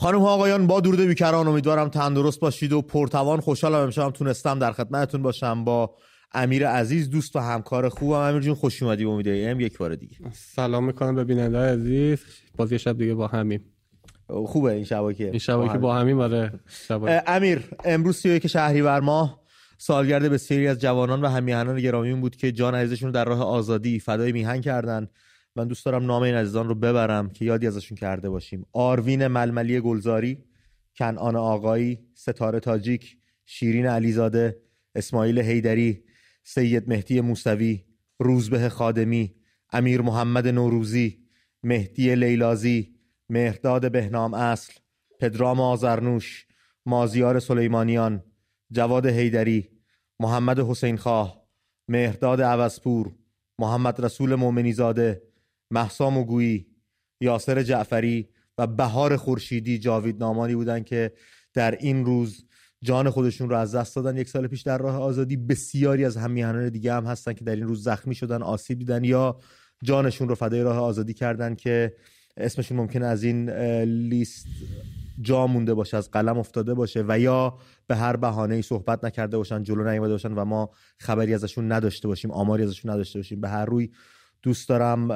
خانم ها آقایان با درود بیکران امیدوارم تندرست باشید و پرتوان خوشحالم. امشب تونستم در خدمتتون باشم با امیر عزیز دوست و همکار خوبم. امیر جون خوش اومدی امید ام. یک بار دیگه. سلام می‌کنم به بیننده عزیز. بازی شب دیگه با همیم. خوبه این شبا که. این شبا که با همیم آره. امیر امروز 31 شهریور ماه. سالگرد بسیاری از جوانان و همیهنان گرامیون بود که جان عزیزشون رو در راه آزادی فدای میهن کردن. من دوست دارم نام این عزیزان رو ببرم که یادی ازشون کرده باشیم. آروین ململی گلزاری کنعان آقایی ستاره تاجیک شیرین علیزاده اسماعیل هیدری سید مهدی موسوی روزبه خادمی امیر محمد نوروزی مهدی لیلازی مهرداد بهنام اصل پدرام آزرنوش مازیار سلیمانیان جواد هیدری محمد حسین خواه مهرداد عوضپور محمد رسول مومنیزاده محسا مگویی یاسر جعفری و بهار خورشیدی جاوید نامانی بودند که در این روز جان خودشون رو از دست دادن. یک سال پیش در راه آزادی بسیاری از همیهنان دیگه هم هستن که در این روز زخمی شدن آسیب دیدن یا جانشون رو فدای راه آزادی کردن که اسمشون ممکنه از این لیست جا مونده باشه از قلم افتاده باشه و یا به هر بهانه ای صحبت نکرده باشن جلو نیامده باشن و ما خبری ازشون نداشته باشیم آماری ازشون نداشته باشیم. به هر روی دوست دارم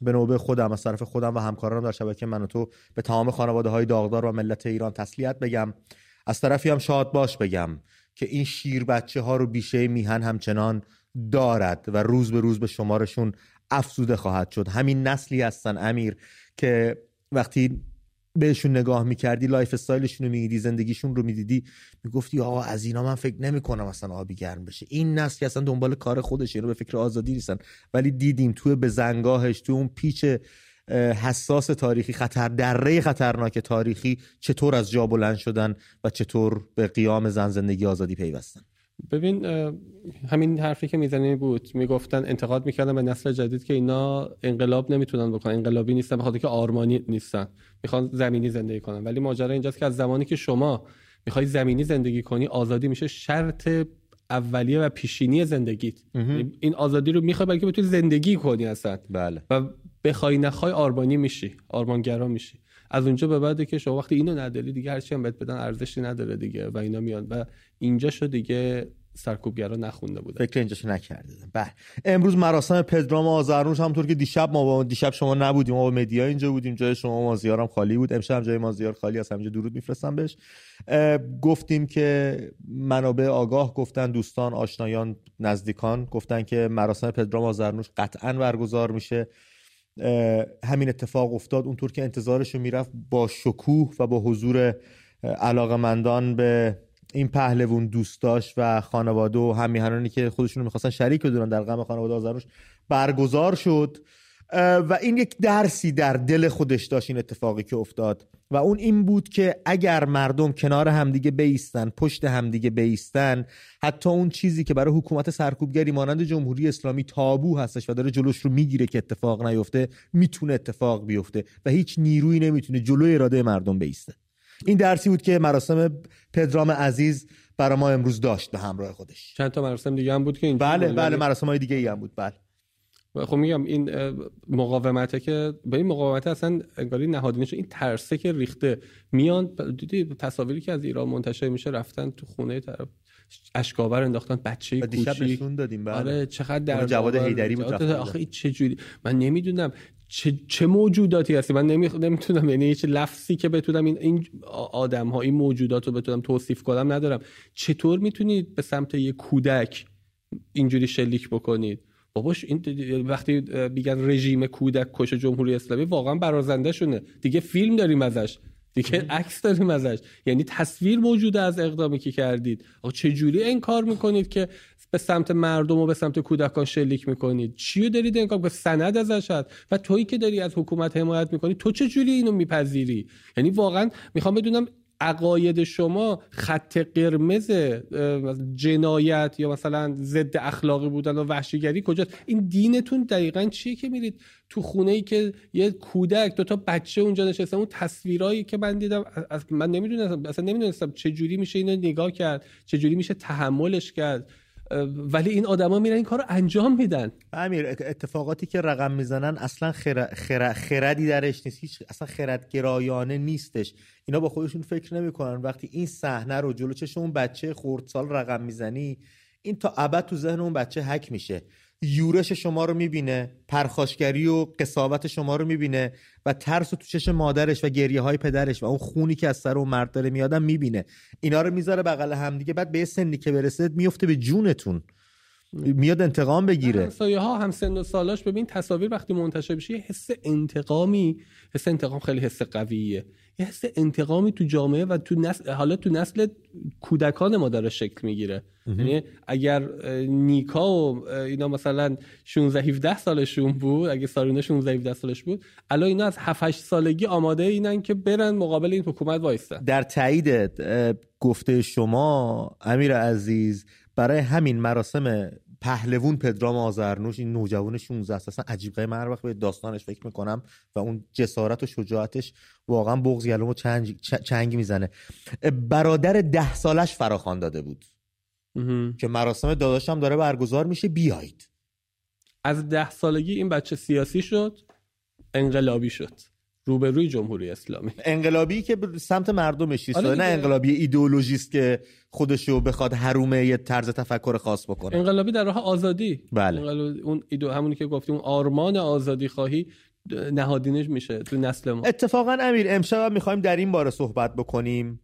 به نوبه خودم از طرف خودم و همکارانم در شبکه من و تو به تمام خانواده های داغدار و ملت ایران تسلیت بگم. از طرفی هم شاد باش بگم که این شیر بچه ها رو بیشه میهن همچنان دارد و روز به روز به شمارشون افزوده خواهد شد. همین نسلی هستن امیر که وقتی بهشون نگاه می‌کردی lifestyle شون رو می‌دیدی زندگیشون رو می‌دیدی می‌گفتی آقا از اینا من فکر نمی‌کنم اصلا آبی گرم بشه. این نسل که اصلا دنبال کار خودش رو به فکر آزادی نیستن. ولی دیدیم توی بزنگاهش تو اون پیچ حساس تاریخی خطر دره خطرناک تاریخی چطور از جا بلند شدن و چطور به قیام زن زندگی آزادی پیوستن. ببین همین حرفی که می‌زنی بود می‌گفتن انتقاد می‌کردن به نسل جدید که اینا انقلاب نمی‌تونن بکنن انقلابی نیستن بخاطر که آرمانی نیستن می‌خوان زمینی زندگی کنن. ولی ماجرا اینجاست که از زمانی که شما می‌خوای زمینی زندگی کنی آزادی میشه شرط اولیه و پیشینی زندگیت. این آزادی رو می‌خوای بلکه بتونی زندگی کنی اصلا. بله. و بخوای نخوای آرمانی میشی آرمانگرا میشی. از اونجا به بعد که شما وقتی اینو نداری دیگه هرچی هم بهت بدن ارزشی نداره دیگه و اینا میان و اینجا شو دیگه سرکوبگرا نخونده بودن. فکر اینجاشو نکرده بله. امروز مراسم پدرام آزرنوش همونطور که دیشب ما با دیشب شما نبودیم. ما با مدیا اینجا بودیم. جای شما مازیارم خالی بود. امشب هم جای مازیار خالی هست. همینجا درود میفرستم بهش. گفتیم که منابع آگاه گفتن دوستان آشنایان نزدیکان گفتن که مراسم پدرام آزرنوش قطعا برگزار میشه. همین اتفاق افتاد. اونطور که انتظارش می‌رفت با شکوه و با حضور علاقمندان به این پهلوون دوست داشت و خانواده و همیهنانی که خودشون می‌خواستن شریک بدونن در غم خانواده آزرنوش برگزار شد. و این یک درسی در دل خودش داشت این اتفاقی که افتاد. و اون این بود که اگر مردم کنار همدیگه بیستن پشت همدیگه بیستن حتی اون چیزی که برای حکومت سرکوبگری مانند جمهوری اسلامی تابو هستش و داره جلوش رو می‌گیره که اتفاق نیفته می‌تونه اتفاق بیفته و هیچ نیرویی نمی‌تونه جلوی اراده مردم بیسته. این درسی بود که مراسم پدرام عزیز برای ما امروز داشت به همراه خودش. چند تا مراسم دیگه هم بود که این بله بله مراسم های دیگه ای هم بود. بله. خب میگم این مقاومته که به این مقاومت اصلا انگاری نهادینش این ترسه که ریخته. میان دیدی تصاویری که از ایران منتشر میشه رفتن تو خونه طرف اشکاور انداختن بچه کوچیک. دادیم بله. آره چقدر در جواد هیدری بود آخه چه جوری؟ من نمی‌دونم چه, چه موجوداتی هستی. من نمی... نمی‌تونم یعنی هیچ لفظی که بتونم این این آدم ها این موجودات رو بتونم توصیف کنم ندارم. چطور می‌تونید به سمت یه کودک اینجوری شلیک بکنید؟ باباش این وقتی میگن رژیم کودک کش جمهوری اسلامی واقعا برازنده شونه دیگه فیلم داریم ازش. دیگه عکس داریم ازش. یعنی تصویر موجوده از اقدامی که کردید. آقا چه جوری این کار می‌کنید که به سمت مردم و به سمت کودکان شلیک می‌کنید؟ چی دارید انکار به سند ازش هست. و تویی که داری از حکومت حمایت می‌کنی تو چه جوری اینو میپذیری؟ یعنی واقعا می‌خوام بدونم عقاید شما خط قرمز جنایت یا مثلا ضد اخلاقی بودن و وحشیگری کجاست؟ این دینتون دقیقا چیه که میرید تو خونه ای که یه کودک دو تا بچه اونجا نشستن اون تصویرایی که من دیدم من نمی‌دونستم اصلا نمی‌دونستم چه جوری میشه اینو نگاه کرد چه جوری میشه تحملش کرد. ولی این آدما میرن این کارو انجام میدن. امیر اتفاقاتی که رقم می‌زنن اصلا خر... خردی درش نیست. هیچ اصلا خردگرایانه نیستش. اینا با خودشون فکر نمی‌کنن. وقتی این صحنه رو جلو چشم بچه خردسال رقم می‌زنی این تا ابد تو ذهن اون بچه حک میشه. یورش شما رو می‌بینه پرخاشگری و قصاوت شما رو می‌بینه و ترس و تو چش مادرش و گریه های پدرش و اون خونی که از سر اون مرد داره میادم می‌بینه. اینا رو می‌ذاره بغل همدیگه بعد به یه سنی که برسه میفته به جونتون. میاد انتقام بگیره. همسایه ها هم سن و سالاش. ببین تصاویر وقتی منتشر بشه یه حس انتقامی حس انتقام خیلی حس قویه. یه حس انتقامی تو جامعه و تو نسل حالا تو نسل کودکان ما داره شکل می‌گیره. یعنی اگر نیکا و اینا مثلا 16 17 سالشون بود اگه سارینا 16 17 سالش بود الان اینا از 7 8 سالگی آماده اینن که برن مقابل این حکومت وایستن. در تایید گفته شما امیر عزیز برای همین مراسم پهلوون پدرام آزرنوش این نوجوان 16 اصلا عجیب غیر من وقت به داستانش فکر می‌کنم و اون جسارت و شجاعتش واقعا بغض گلومو چنگ, چنگ می‌زنه. برادر ده سالش فراخوان داده بود. که مراسم داداشم داره برگزار میشه. بیایید. از ده سالگی این بچه سیاسی شد انقلابی شد. روبروی جمهوری اسلامی. انقلابی که سمت مردمش ایستاده آره نه انقلابی ایدئولوژیست که خودشو بخواد حرومه یه طرز تفکر خاص بکنه. انقلابی در راه آزادی. بله. اون ایدو همونی که گفتیم آرمان آزادی خواهی نهادینش میشه تو نسل ما. اتفاقا امیر امشب می‌خوایم در این باره صحبت بکنیم.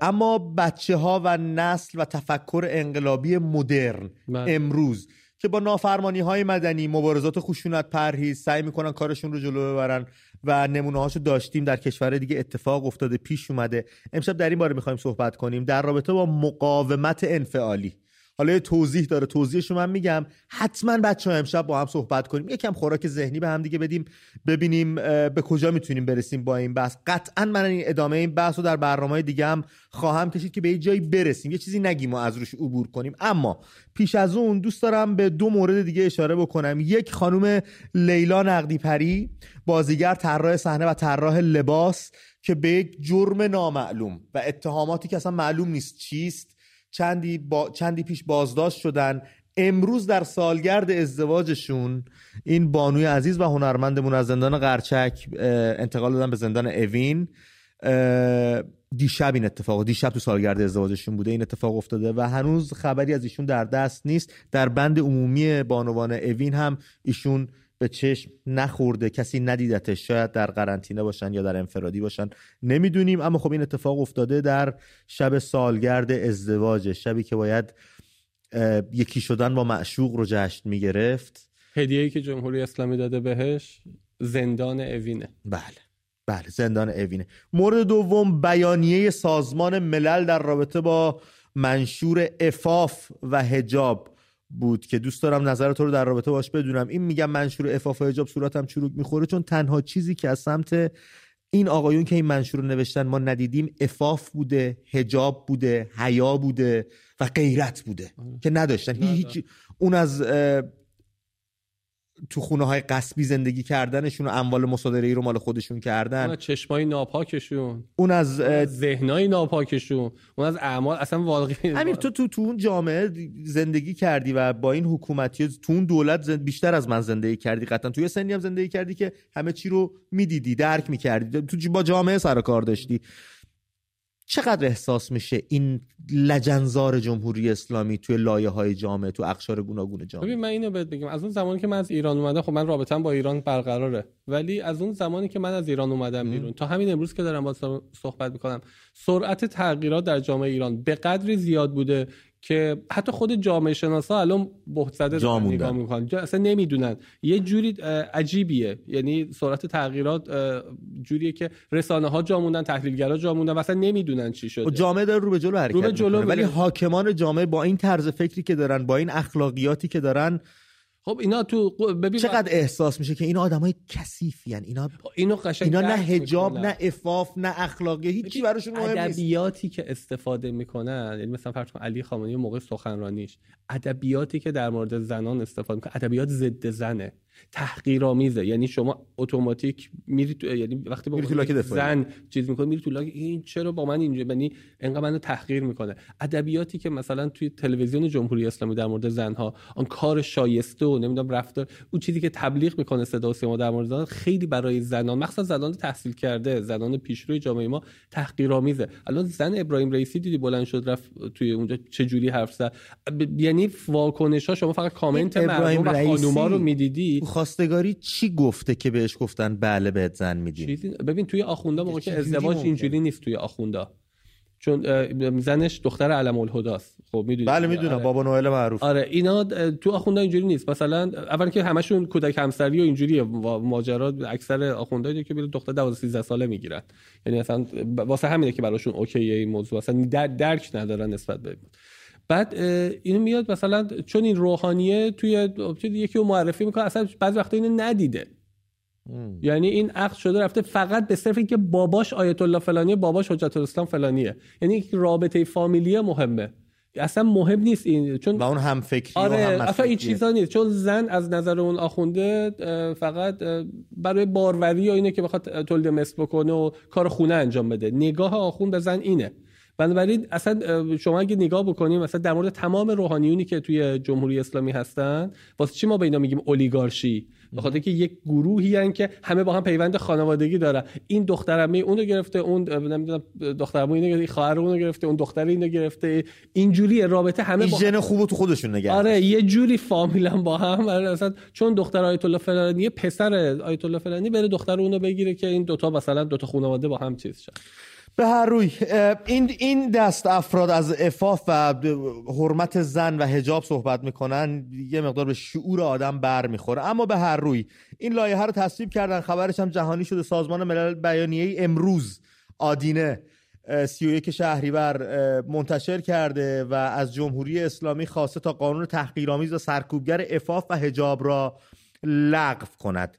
اما بچه ها و نسل و تفکر انقلابی مدرن بله. امروز که با نافرمانی های مدنی مبارزات خشونت پرهیز سعی می‌کنن کارشون رو جلو ببرن و نمونه هاشو داشتیم در کشور دیگه اتفاق افتاده پیش اومده. امشب در این باره می‌خوایم صحبت کنیم. در رابطه با مقاومت انفعالی. حالا یه توضیح داره. توضیحش رو من میگم. حتما بچه ها امشب با هم صحبت کنیم. یکم خوراک ذهنی به هم دیگه بدیم. ببینیم به کجا می‌تونیم برسیم با این بحث. قطعا من این ادامه این بحث رو در برنامه دیگه هم خواهم کشید که به یه جایی برسیم. یه چیزی نگیم و از روش عبور کنیم. اما پیش از اون دوست دارم به دو مورد دیگه اشاره بکنم. یک خانم لیلا نقدی پری بازیگر طراح صحنه و طراح لباس که به یک جرم نامعلوم و اتهاماتی که اصلا معلوم نیست چیست چندی, با... چندی پیش بازداشت شدن. امروز در سالگرد ازدواجشون این بانوی عزیز و هنرمندمون از زندان قرچک انتقال دادن به زندان اوین. دیشب این اتفاق دیشب تو سالگرد ازدواجشون بوده این اتفاق افتاده و هنوز خبری از ایشون در دست نیست. در بند عمومی بانوان اوین هم ایشون به چشم نخورده کسی ندیدتش. شاید در قرنطینه باشن یا در انفرادی باشن. نمی‌دونیم اما خب این اتفاق افتاده در شب سالگرد ازدواج شبی که باید یکی شدن با معشوق رو جشن می‌گرفت. هدیه‌ای که جمهوری اسلامی داده بهش زندان اوینه. بله بله زندان اوینه. مورد دوم بیانیه سازمان ملل در رابطه با منشور افاف و هجاب بود که دوست دارم نظر تو رو در رابطه باش بدونم. این میگم منشور افاف و حجاب صورتم چروک می‌خوره چون تنها چیزی که از سمت این آقایون که این منشور رو نوشتن ما ندیدیم افاف بوده هجاب بوده حیا بوده و غیرت بوده آره. که نداشتن. هیچ اون از تو خونه های قصبی زندگی کردنشون و اموال مصادره ای رو مال خودشون کردن. اون چشمای ناپاکشون. اون از ذهنای ناپاکشون. اون از اعمال اصلا واقعی امیر تو تو تو اون جامعه زندگی کردی و با این حکومتی تو اون دولت بیشتر از من زندگی کردی قطعا. توی سنی هم زندگی کردی که همه چی رو می‌دیدی درک می‌کردی. تو با جامعه سر کار داشتی. چقدر احساس میشه این لجنزار جمهوری اسلامی توی لایه های جامعه تو اقشار گوناگون جامعه؟ ببین من اینو بهت بگم از اون زمانی که من از ایران اومدم خب من رابطم با ایران برقراره. ولی از اون زمانی که من از ایران اومدم بیرون تا همین امروز که دارم با صحبت می‌کنم سرعت تغییرات در جامعه ایران به قدری زیاد بوده که حتی خود جامعه شناسا الان بهت زده نگاه می‌کنن. اصلا نمی‌دونن. یه جوری عجیبیه. یعنی سرعت تغییرات جوریه که رسانه ها جا موندن تحلیلگرا جا موندن اصلا نمی‌دونن چی شده. جامعه داره رو به جلو حرکت رو به جلو ولی حاکمان جامعه با این طرز فکری که دارن با این اخلاقیاتی که دارن خب اینا تو ببین چقدر احساس میشه که اینا آدمای کثیفی اینا اینو قشنگ اینا نه حجاب. نه افاف نه اخلاقی هیچی براشون مهم نیست. ادبیاتی که استفاده می‌کنن یعنی مثلا فرض کن علی خامنه‌ای موقع سخنرانیش ادبیاتی که در مورد زنان استفاده می‌کنه ادبیات ضد زنه تحقیرآمیزه. یعنی شما اتوماتیک میری تو یعنی وقتی با میری تو لاک دفاعی. زن چیز می‌کنه میری تو لاک این چرا با من اینجا؟ یعنی انقدر منو تحقیر می‌کنه. ادبیاتی که مثلا توی تلویزیون جمهوری اسلامی در مورد زنها آن کار شایسته و نمی‌دونم رفتار اون چیزی که تبلیغ می‌کنه صدا و سیما در مورد زنان خیلی برای زنان مخصوصا زنان تحصیل کرده زنان پیشروی جامعه ما تحقیرآمیزه. الان زن ابراهیم رئیسی دیدی بلند شد رفت توی اونجا چه جوری حرف زد؟ ب- یعنی واکنش ها شما فقط کامنت مردم ابراهیم و خانوما رو می‌دیدی؟ خواستگاری چی گفته که بهش گفتن بله بهت زن چیزی ببین توی آخوندا موقع که ازدواج؟ اینجوری نیست توی آخوندا چون زنش دختر علم الهداست. خب می‌دونی بله می‌دونم. آره. بابا نوئل معروف. آره اینا تو آخوندا اینجوری نیست. مثلا اول که همشون کودک همسری و اینجوریه. ماجرا اکثر آخوندایی که میره دختر 12 13 ساله می‌گیرن. یعنی مثلا ب- واسه همینه که براشون اوکیه این موضوع. اصلا در درک ندارن نسبت به بعد اینو میاد مثلا چون این روحانیه توی توی یکی رو معرفی می‌کنه اصلا بعضی وقتا اینو ندیده. یعنی این عقد شده رفته فقط به صرف اینکه باباش آیت الله فلانیه باباش حجت الاسلام فلانیه. یعنی یک رابطه فامیلی مهمه. اصلا مهم نیست این چون و اون هم فکری و آره هم اصلا این. چیزا نیست. چون زن از نظر اون آخونده فقط برای باروری یا اینه که بخواد تولید مثل بکنه و کار خونه انجام بده. نگاه آخوند به زن اینه. بنابراین اصلا شما اگه نگاه بکنیم مثلا در مورد تمام روحانیونی که توی جمهوری اسلامی هستن واسه چی ما به اینا میگیم اولیگارشی؟ به خاطر که یک گروهی هن که همه با هم پیوند خانوادگی دارن. این دخترمه اونو گرفته اون نمی‌دونم دخترمه اینو گرفته خواهر اونو گرفته اون دختر اینو گرفته. اینجوری رابطه همه این با ژن خوبو تو خودشون نگه آره یه جوری فامیلا با هم. آره، اصلا چون دختر آیت الله فلانی پسر آیت الله فلانی بره دختر اونو بگیره که این دوتا مثلا دوتا خانواده با هم چیز شد به هر روی این این دست افراد از افاف و حرمت زن و حجاب صحبت می‌کنن یه مقدار به شعور آدم بر می‌خوره. اما به هر روی این لایحه رو تصویب کردن خبرش هم جهانی شده. سازمان ملل بیانیه امروز آدینه اه، 31 شهریور منتشر کرده و از جمهوری اسلامی خواسته تا قانون تحقیرآمیز و سرکوبگر افاف و حجاب را لغو کند.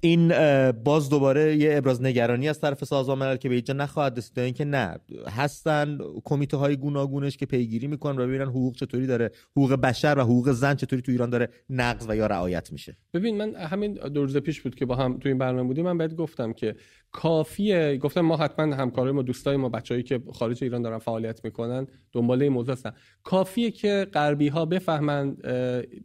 این باز دوباره یه ابراز نگرانی از طرف سازمان ملل که به اینجا نخواهد رسید تا اینکه نه هستن کمیته های گوناگونش که پیگیری می‌کنن و ببینن حقوق چطوری داره حقوق بشر و حقوق زن چطوری تو ایران داره نقض و یا رعایت میشه. ببین من همین دو روز پیش بود که با هم تو این برنامه بودیم من بهت گفتم که کافیه. گفتم ما حتما همکارای ما دوستای ما بچه‌ای که خارج ایران دارن فعالیت می‌کنن دنبال این موضوع هستن. کافیه که غربی ها بفهمن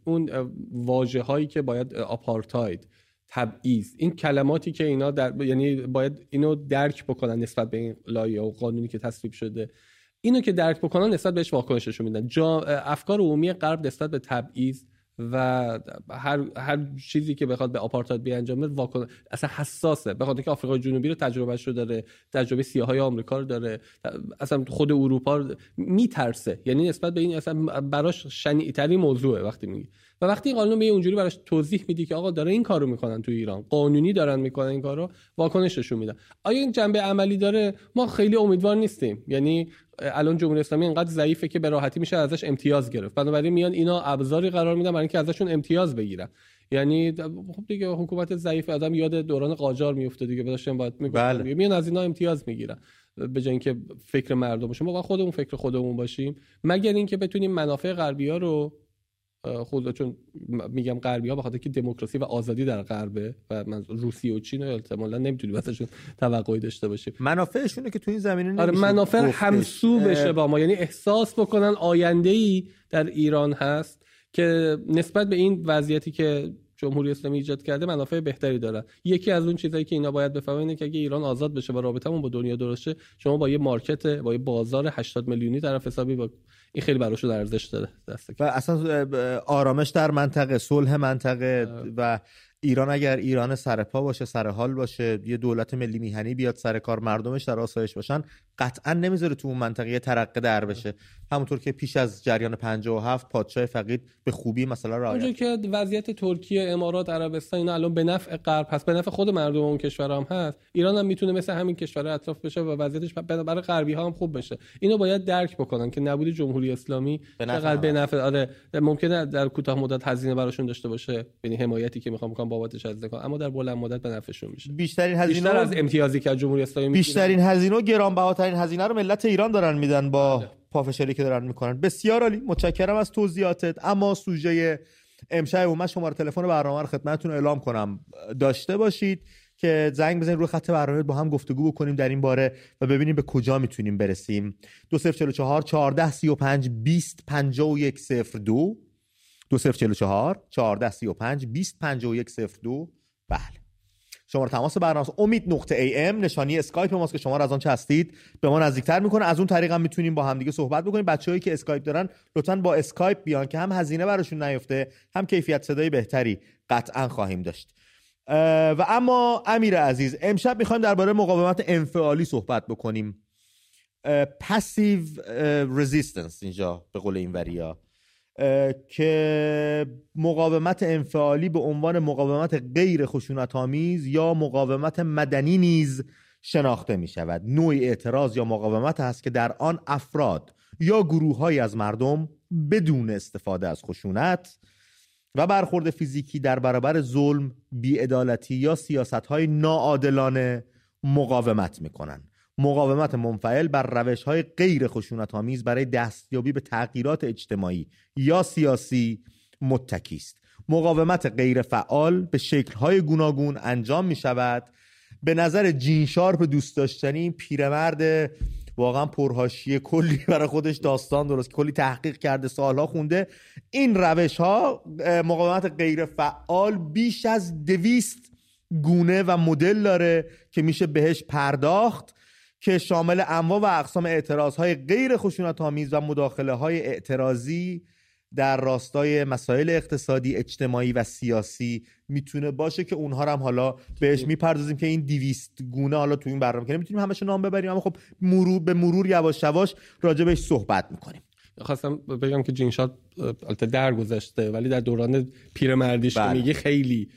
اون واژه هایی که باید آپارتاید. تبعیض. این کلماتی که اینا در یعنی باید اینو درک بکنن نسبت به این لایه و قانونی که تصویب شده. اینو که درک بکنن نسبت بهش واکنششون میدن. جا افکار عمومی غرب نسبت به تبعیض و هر هر چیزی که بخواد به آپارتاید بیانجامه واکن اصلا حساسه. به خاطر که آفریقای جنوبی رو تجربهش رو داره تجربه سیاهای آمریکا رو داره اصلا خود اروپا رو میترسه. یعنی نسبت به این اصلا براش شنیعترین موضوعه وقتی میگه. و وقتی این قانون به اونجوری براش توضیح میدی که آقا داره این کارو می‌کنن تو ایران قانونی دارن می‌کنن این کارو واکنششون میدن. آیا این جنبه عملی داره؟ ما خیلی امیدوار نیستیم. یعنی الان جمهوری اسلامی انقدر ضعیفه که به راحتی میشه ازش امتیاز گرفت. بنابراین میان اینا ابزاری قرار میدن برای اینکه ازشون امتیاز بگیرن. یعنی خب دیگه حکومت ضعیف آدم یاد دوران قاجار میفته دیگه. داشتن باید می‌گفتن بله. میان از اینا امتیاز می‌گیرن. به جای اینکه فکر مردم باشه ما باید خودمون فکر خودمون باشیم. مگر اینکه بتونیم منافع غربی ها رو خود چون میگم غربی ها بخاطر که دموکراسی و آزادی در غربه و من روسیه و چین احتمالاً نمی‌تونیم واسهشون توقعی داشته باشیم منافعشونه که تو این زمینه آره منافع. همسو بشه با ما. یعنی احساس بکنن آینده ای در ایران هست که نسبت به این وضعیتی که جمهوری اسلامی ایجاد کرده منافع بهتری دارن. یکی از اون چیزایی که اینا باید بفهمن اینه که اگه ایران آزاد بشه و رابطمون با دنیا درست شه شما با یه مارکت با یه بازار 80 میلیونی طرف حسابی با این خیلی براشون ارزش داره دست و اصلا آرامش در منطقه صلح منطقه و ایران اگر ایران سرپا باشه سر حال باشه یه دولت ملی میهنی بیاد سر کار مردمش در آسایش باشن قطعا نمی‌ذاره تو اون منطقه ترقه در بشه. همونطور که پیش از جریان 57 پادشاه فقید به خوبی مثلا رعایت اونجا که وضعیت ترکیه امارات عربستان اینا الان به نفع غرب پس به نفع خود مردم اون کشور هم هست. ایران هم می‌تونه مثل همین کشور اطراف بشه و وضعیتش برای غربی ها هم خوب بشه. اینو باید درک بکنن که نبود جمهوری اسلامی چقدر به نفع آره ممکنه در کوتاه مدت هزینه براشون داشته باشه یعنی حمایتی که می‌خوام بکنم بابتش از اما در بلند مدت به نفعشون میشه. بیشترین هزینه بیشتر از امتیازی که از جمهوری اسلامی بیشترین هزینه و گرانبهاترین هزینه رو ملت ایران دارن میدن با بله. پافشاری که دارن می‌کنن. بسیار عالی. متشکرم از توضیحاتت. اما سوژه امشب من شماره تلفن برنامه رو خدمتتون اعلام کنم. داشته باشید که زنگ بزنید روی خط برنامه با هم گفتگو بکنیم در این باره و ببینیم به کجا می‌تونیم برسیم. 2044 14 35 20 51 02 2044 14 35 20 51 02 بله. شماره تماس برنامه امید نقطه ام نشانی اسکایپ ماست که شما را از آنچه هستید به ما نزدیکتر می‌کنه. از اون طریق هم می‌تونیم با همدیگه صحبت بکنیم. بچه‌هایی که اسکایپ دارن لطفا با اسکایپ بیان که هم هزینه براشون نیفته هم کیفیت صدای بهتری قطعا خواهیم داشت. و اما امیر عزیز امشب می‌خوایم درباره مقاومت انفعالی صحبت بکنیم. passive resistance اینجا به قول این وریا. که مقاومت انفعالی به عنوان مقاومت غیر خشونت آمیز یا مقاومت مدنی نیز شناخته می شود نوع اعتراض یا مقاومت است که در آن افراد یا گروه های از مردم بدون استفاده از خشونت و برخورد فیزیکی در برابر ظلم، بیعدالتی یا سیاست های ناعادلانه مقاومت می کنند. مقاومت منفعل بر روش های غیر خشونت آمیز برای دستیابی به تغییرات اجتماعی یا سیاسی متکی است. مقاومت غیر فعال به شکل های گوناگون انجام می شود به نظر جین شارپ دوست داشتنی پیرمرد واقعا پرهاشیه کلی برای خودش داستان درست کلی تحقیق کرده سالها خونده. این روش ها مقاومت غیر فعال بیش از دویست گونه و مدل داره که میشه بهش پرداخت. که شامل انواع و اقسام اعتراض های غیر خشونت آمیز و مداخله های اعتراضی در راستای مسائل اقتصادی اجتماعی و سیاسی می‌تونه باشه که اونها هم حالا بهش می‌پردازیم که این دیویست گونه حالا تو این برنامه کنیم می‌تونیم همش نام ببریم. اما خب مرور به مرور یواش یواش راجع بهش صحبت می‌کنیم. خواستم بگم که جینشات البته درگذشته ولی در دوران پیرمردیش که بله. میگه خیلی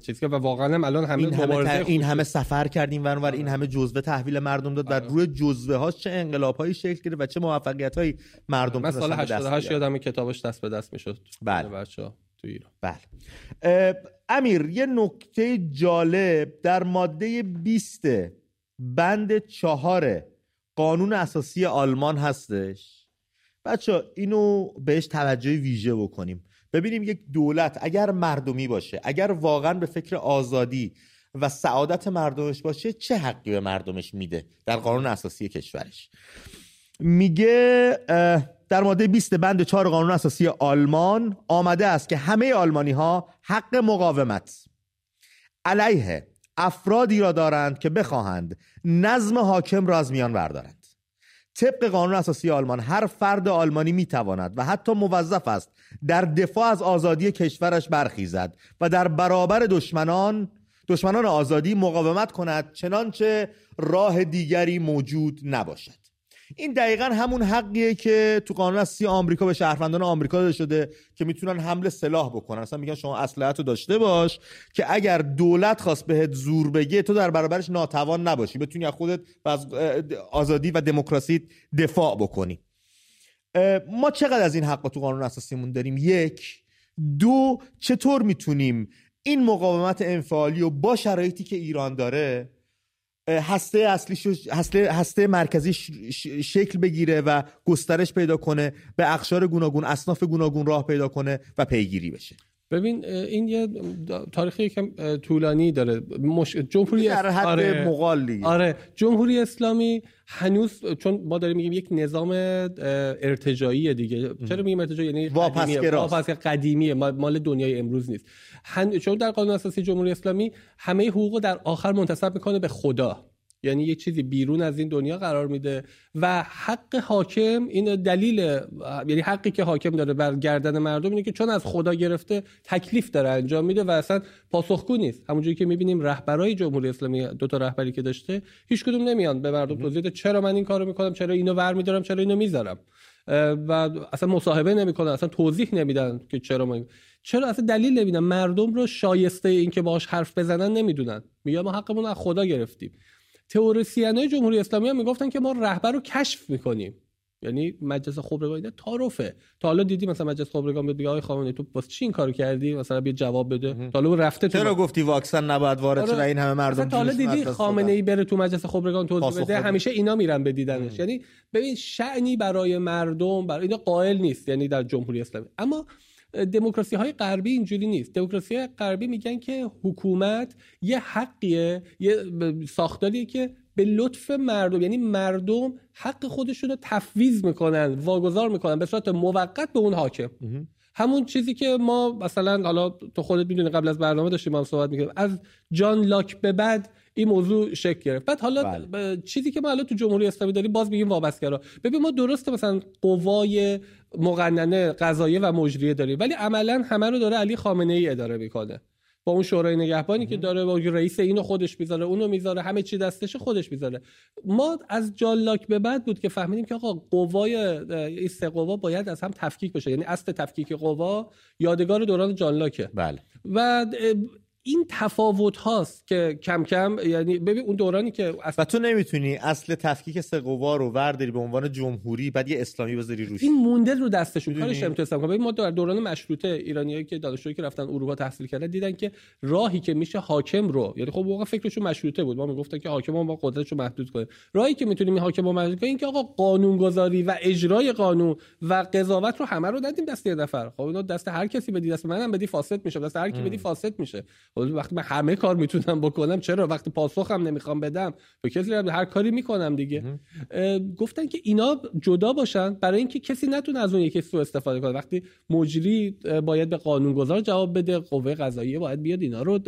چیزی که و واقعا هم الان همه این همه, این همه سفر کردیم و ور این همه جزوه تحویل مردم داد و آره. روی جزوه ها چه انقلاب هایی شکل گرفت و چه موفقیت هایی مردم من سال 88 یادم کتابش دست به دست می‌شد. بله. بچه‌ها تو ایران. بله. امیر یه نکته جالب در ماده 20 بند چهار قانون اساسی آلمان هستش. بچه اینو بهش توجه ویژه بکنیم. ببینیم یک دولت اگر مردمی باشه اگر واقعا به فکر آزادی و سعادت مردمش باشه چه حقی به مردمش میده در قانون اساسی کشورش؟ میگه در ماده 20 بند 4 قانون اساسی آلمان آمده است که همه آلمانی ها حق مقاومت علیه افرادی را دارند که بخواهند نظم حاکم را از میان بردارند. طبق قانون اساسی آلمان هر فرد آلمانی می‌تواند و حتی موظف است در دفاع از آزادی کشورش برخیزد و در برابر دشمنان دشمنان آزادی مقاومت کند چنانچه راه دیگری موجود نباشد. این دقیقا همون حقیه که تو قانون اساسی آمریکا به شهروندان آمریکا داده شده که می‌تونن حمله سلاح بکنن. اصلا میگن شما اسلحه رو داشته باش که اگر دولت خواست بهت زور بگه تو در برابرش ناتوان نباشی. بتونی از خودت و از آزادی و دموکراسی دفاع بکنی. ما چقدر از این حق تو قانون اساسیمون داریم؟ یک. دو چطور می‌تونیم این مقاومت انفعالی و با شرایطی که ایران داره هسته اصلی هسته, هسته مرکزی شکل بگیره و گسترش پیدا کنه به اقشار گوناگون اصناف گوناگون راه پیدا کنه و پیگیری بشه. ببین این یه تاریخی یکم طولانی داره. مش... جمهوری در حد آره... آره. جمهوری اسلامی هنوز چون ما داریم میگیم یک نظام ارتجایی دیگه. چرا میگیم ارتجایی یعنی واپس قدیمیه. مال دنیای امروز نیست. هن... چون در قانون اساسی جمهوری اسلامی همه حقوق در آخر منتسب می‌کنه به خدا. یعنی یه چیزی بیرون از این دنیا قرار میده و حق حاکم این دلیل یعنی حقی که حاکم داره بر گردن مردم اینه که چون از خدا گرفته تکلیف داره انجام میده و اصلا پاسخگو نیست. همونجوری که می‌بینیم رهبرای جمهوری اسلامی دو تا رهبری که داشته هیچ کدوم نمیان به مردم توضیح چرا من این کارو می‌کنم چرا اینو ور میدارم چرا اینو می‌ذارم. و اصلا مصاحبه نمی‌کنن اصلا توضیح نمیدن که چرا ما چرا اصلا دلیل نمیدن مردم رو شایسته این که باهاش حرف بزنن نمی‌دونن. میگن ما حقمون از خدا گرفتیم. تئوریسینای جمهوری اسلامی هم می‌گفتن که ما رهبر رو کشف می‌کنیم. یعنی مجلس خبرگان اینا تعارفه. تا حالا دیدی مثلا مجلس خبرگان بگه آقای خامنه‌ای تو واسه چی این کارو کردی؟ مثلا بیا جواب بده. تا حالا رفته تو چرا گفتی واکسن نباید وارد شه آره. این همه مردم تا حالا دیدی خامنه ای بره تو مجلس خبرگان توضیح بده همیشه اینا میرن به دیدنش. یعنی ببین شعنی برای مردم برای اینا قائل نیست یعنی در جمهوری اسلامی. اما دموکراسی های غربی اینجوری نیست. دموکراسی های غربی میگن که حکومت یه حقیه یه ساختاریه که به لطف مردم یعنی مردم حق خودشون رو تفویض می‌کنن واگذار می‌کنن به صورت موقت به اون حاکم. همون چیزی که ما مثلا حالا تو خودت می‌دونی قبل از برنامه داشتیم ما صحبت می‌کردیم. از جان لاک به بعد این موضوع شکل گرفت. بعد حالا بله. چیزی که ما الان تو جمهوری اسلامی داریم باز میگیم وابستگرا. ببین ما درسته مثلا قوای مقننه قضاییه و مجریه داریم ولی عملا همه رو داره علی خامنه ای اداره می‌کنه. با اون شورای نگهبانی که داره با رئیس اینو خودش می‌ذاره اونو می‌ذاره همه چی دستش خودش می‌ذاره. ما از جالاک به بعد بود که فهمیدیم که آقا قوای این سه قوا باید از هم تفکیک بشه. یعنی اصل تفکیک قوا یادگار دوران جالاکه بله. و این تفاوت هاست که کم کم یعنی ببین اون دورانی که اصلا... و تو نمی‌تونی اصل تفکیک سه قوا رو ورداری به عنوان جمهوری بعد یه اسلامی بذاری روش. این مونده رو دستشون. کارش نمی‌تونستم کنم ما در دوران مشروطه ایرانیایی که دانشجویی که رفتن اروپا تحصیل کردن دیدن که راهی که میشه حاکم رو یعنی خب واقعا فکرشون مشروطه بود. ما می‌گفتن که حاکم ما قدرتش رو محدود کنه. راهی که می‌تونیم حاکم رو محدود کنیم که آقا قانونگذاری و اجرای قانون و قضاوت رو همه رو ندیم دست یه نفر. خب اینا دست هر کسی بدی دست منم بدی فاسد میشه دست هر کی بدی فاسد میشه. وقتی من همه کار می‌تونم بکنم چرا؟ وقتی پاسخم نمی‌خوام بدم به کسی هر کاری می‌کنم دیگه. گفتن که اینا جدا باشن برای اینکه کسی نتونه از اون یکی سو استفاده کنه. وقتی مجری باید به قانونگذار جواب بده قوه قضاییه باید بیاد اینا رو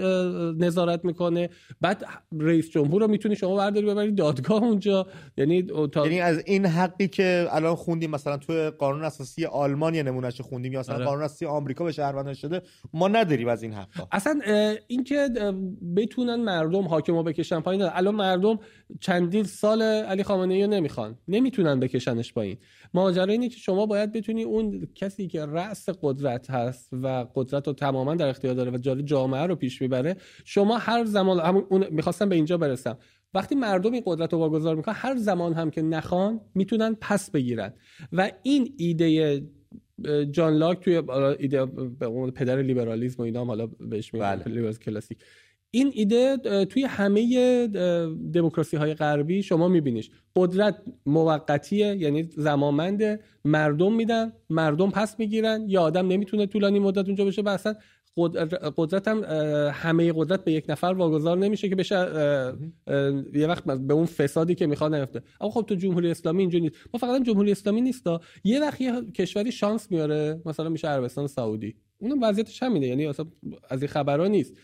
نظارت می‌کنه. بعد رئیس جمهور رو می‌تونی شما برداری ببری دادگاه اونجا. یعنی تا... یعنی از این حقی که الان خوندیم مثلا تو قانون اساسی آلمان یه نمونهش خوندیم یا مثلا آره. قانون اساسی آمریکا به شهروندان شده ما نداریم از این حقا. اصلا اینکه بتونن مردم حاکم رو بکشن پایین. الان مردم چندین سال علی خامنه ای نمی‌خوان. نمی‌تونن بکشنش پایین. ماجرا اینه که شما باید بتونی اون کسی که رأس قدرت هست و قدرت رو تماما در اختیار داره و جاری جامعه رو پیش می‌بره شما هر زمان همون اون می‌خواستم به اینجا برسم. وقتی مردم این قدرت رو واگذار می‌کنن هر زمان هم که نخوان می‌تونن پس بگیرن. و این ایده جان لاک توی ایده به پدر لیبرالیسم و اینا حالا بهش میگن بله. کلاسیک. این ایده توی همه دموکراسی های غربی شما میبینیش. قدرت موقتیه یعنی زمانمنده. مردم میدن مردم پس می‌گیرن. یا آدم نمی‌تونه طولانی مدت اونجا بشه و اصلا قدرت هم همه قدرت به یک نفر واگذار نمیشه که بشه یه وقت به اون فسادی که می‌خواد نیفته. اما خب تو جمهوری اسلامی اینجوری نیست. ما فقط جمهوری اسلامی نیست یه وقت یه کشوری شانس میاره مثلا میشه عربستان سعودی. اونم وضعیتش همینه یعنی اصلا از این خبرها نیست.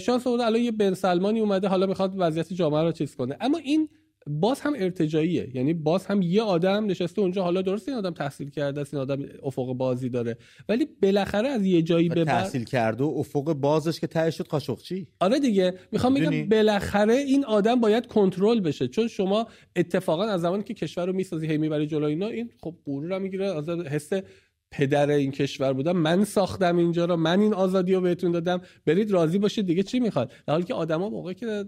شانس اون الان یه بن سلمانی اومده حالا می‌خواد وضعیت جامعه رو چیز کنه. اما این باز هم ارتجاییه. یعنی باز هم یه آدم نشسته اونجا. حالا درست این آدم تحصیل کرده است این آدم افق بازی داره. ولی بالاخره از یه جایی به تحصیل کرده و افق بازش که ته شد قاشقچی آره دیگه. می‌خوام بگم بالاخره این آدم باید کنترل بشه. چون شما اتفاقا از زمانی که کشور رو می‌سازی هی می‌بری جلو اینا این خب غرور می‌گیره از حس پدر این کشور بودم من ساختم اینجا رو من این آزادی رو بهتون دادم. برید راضی باشید دیگه چی می‌خواد؟ در حالی که آدما موقعی که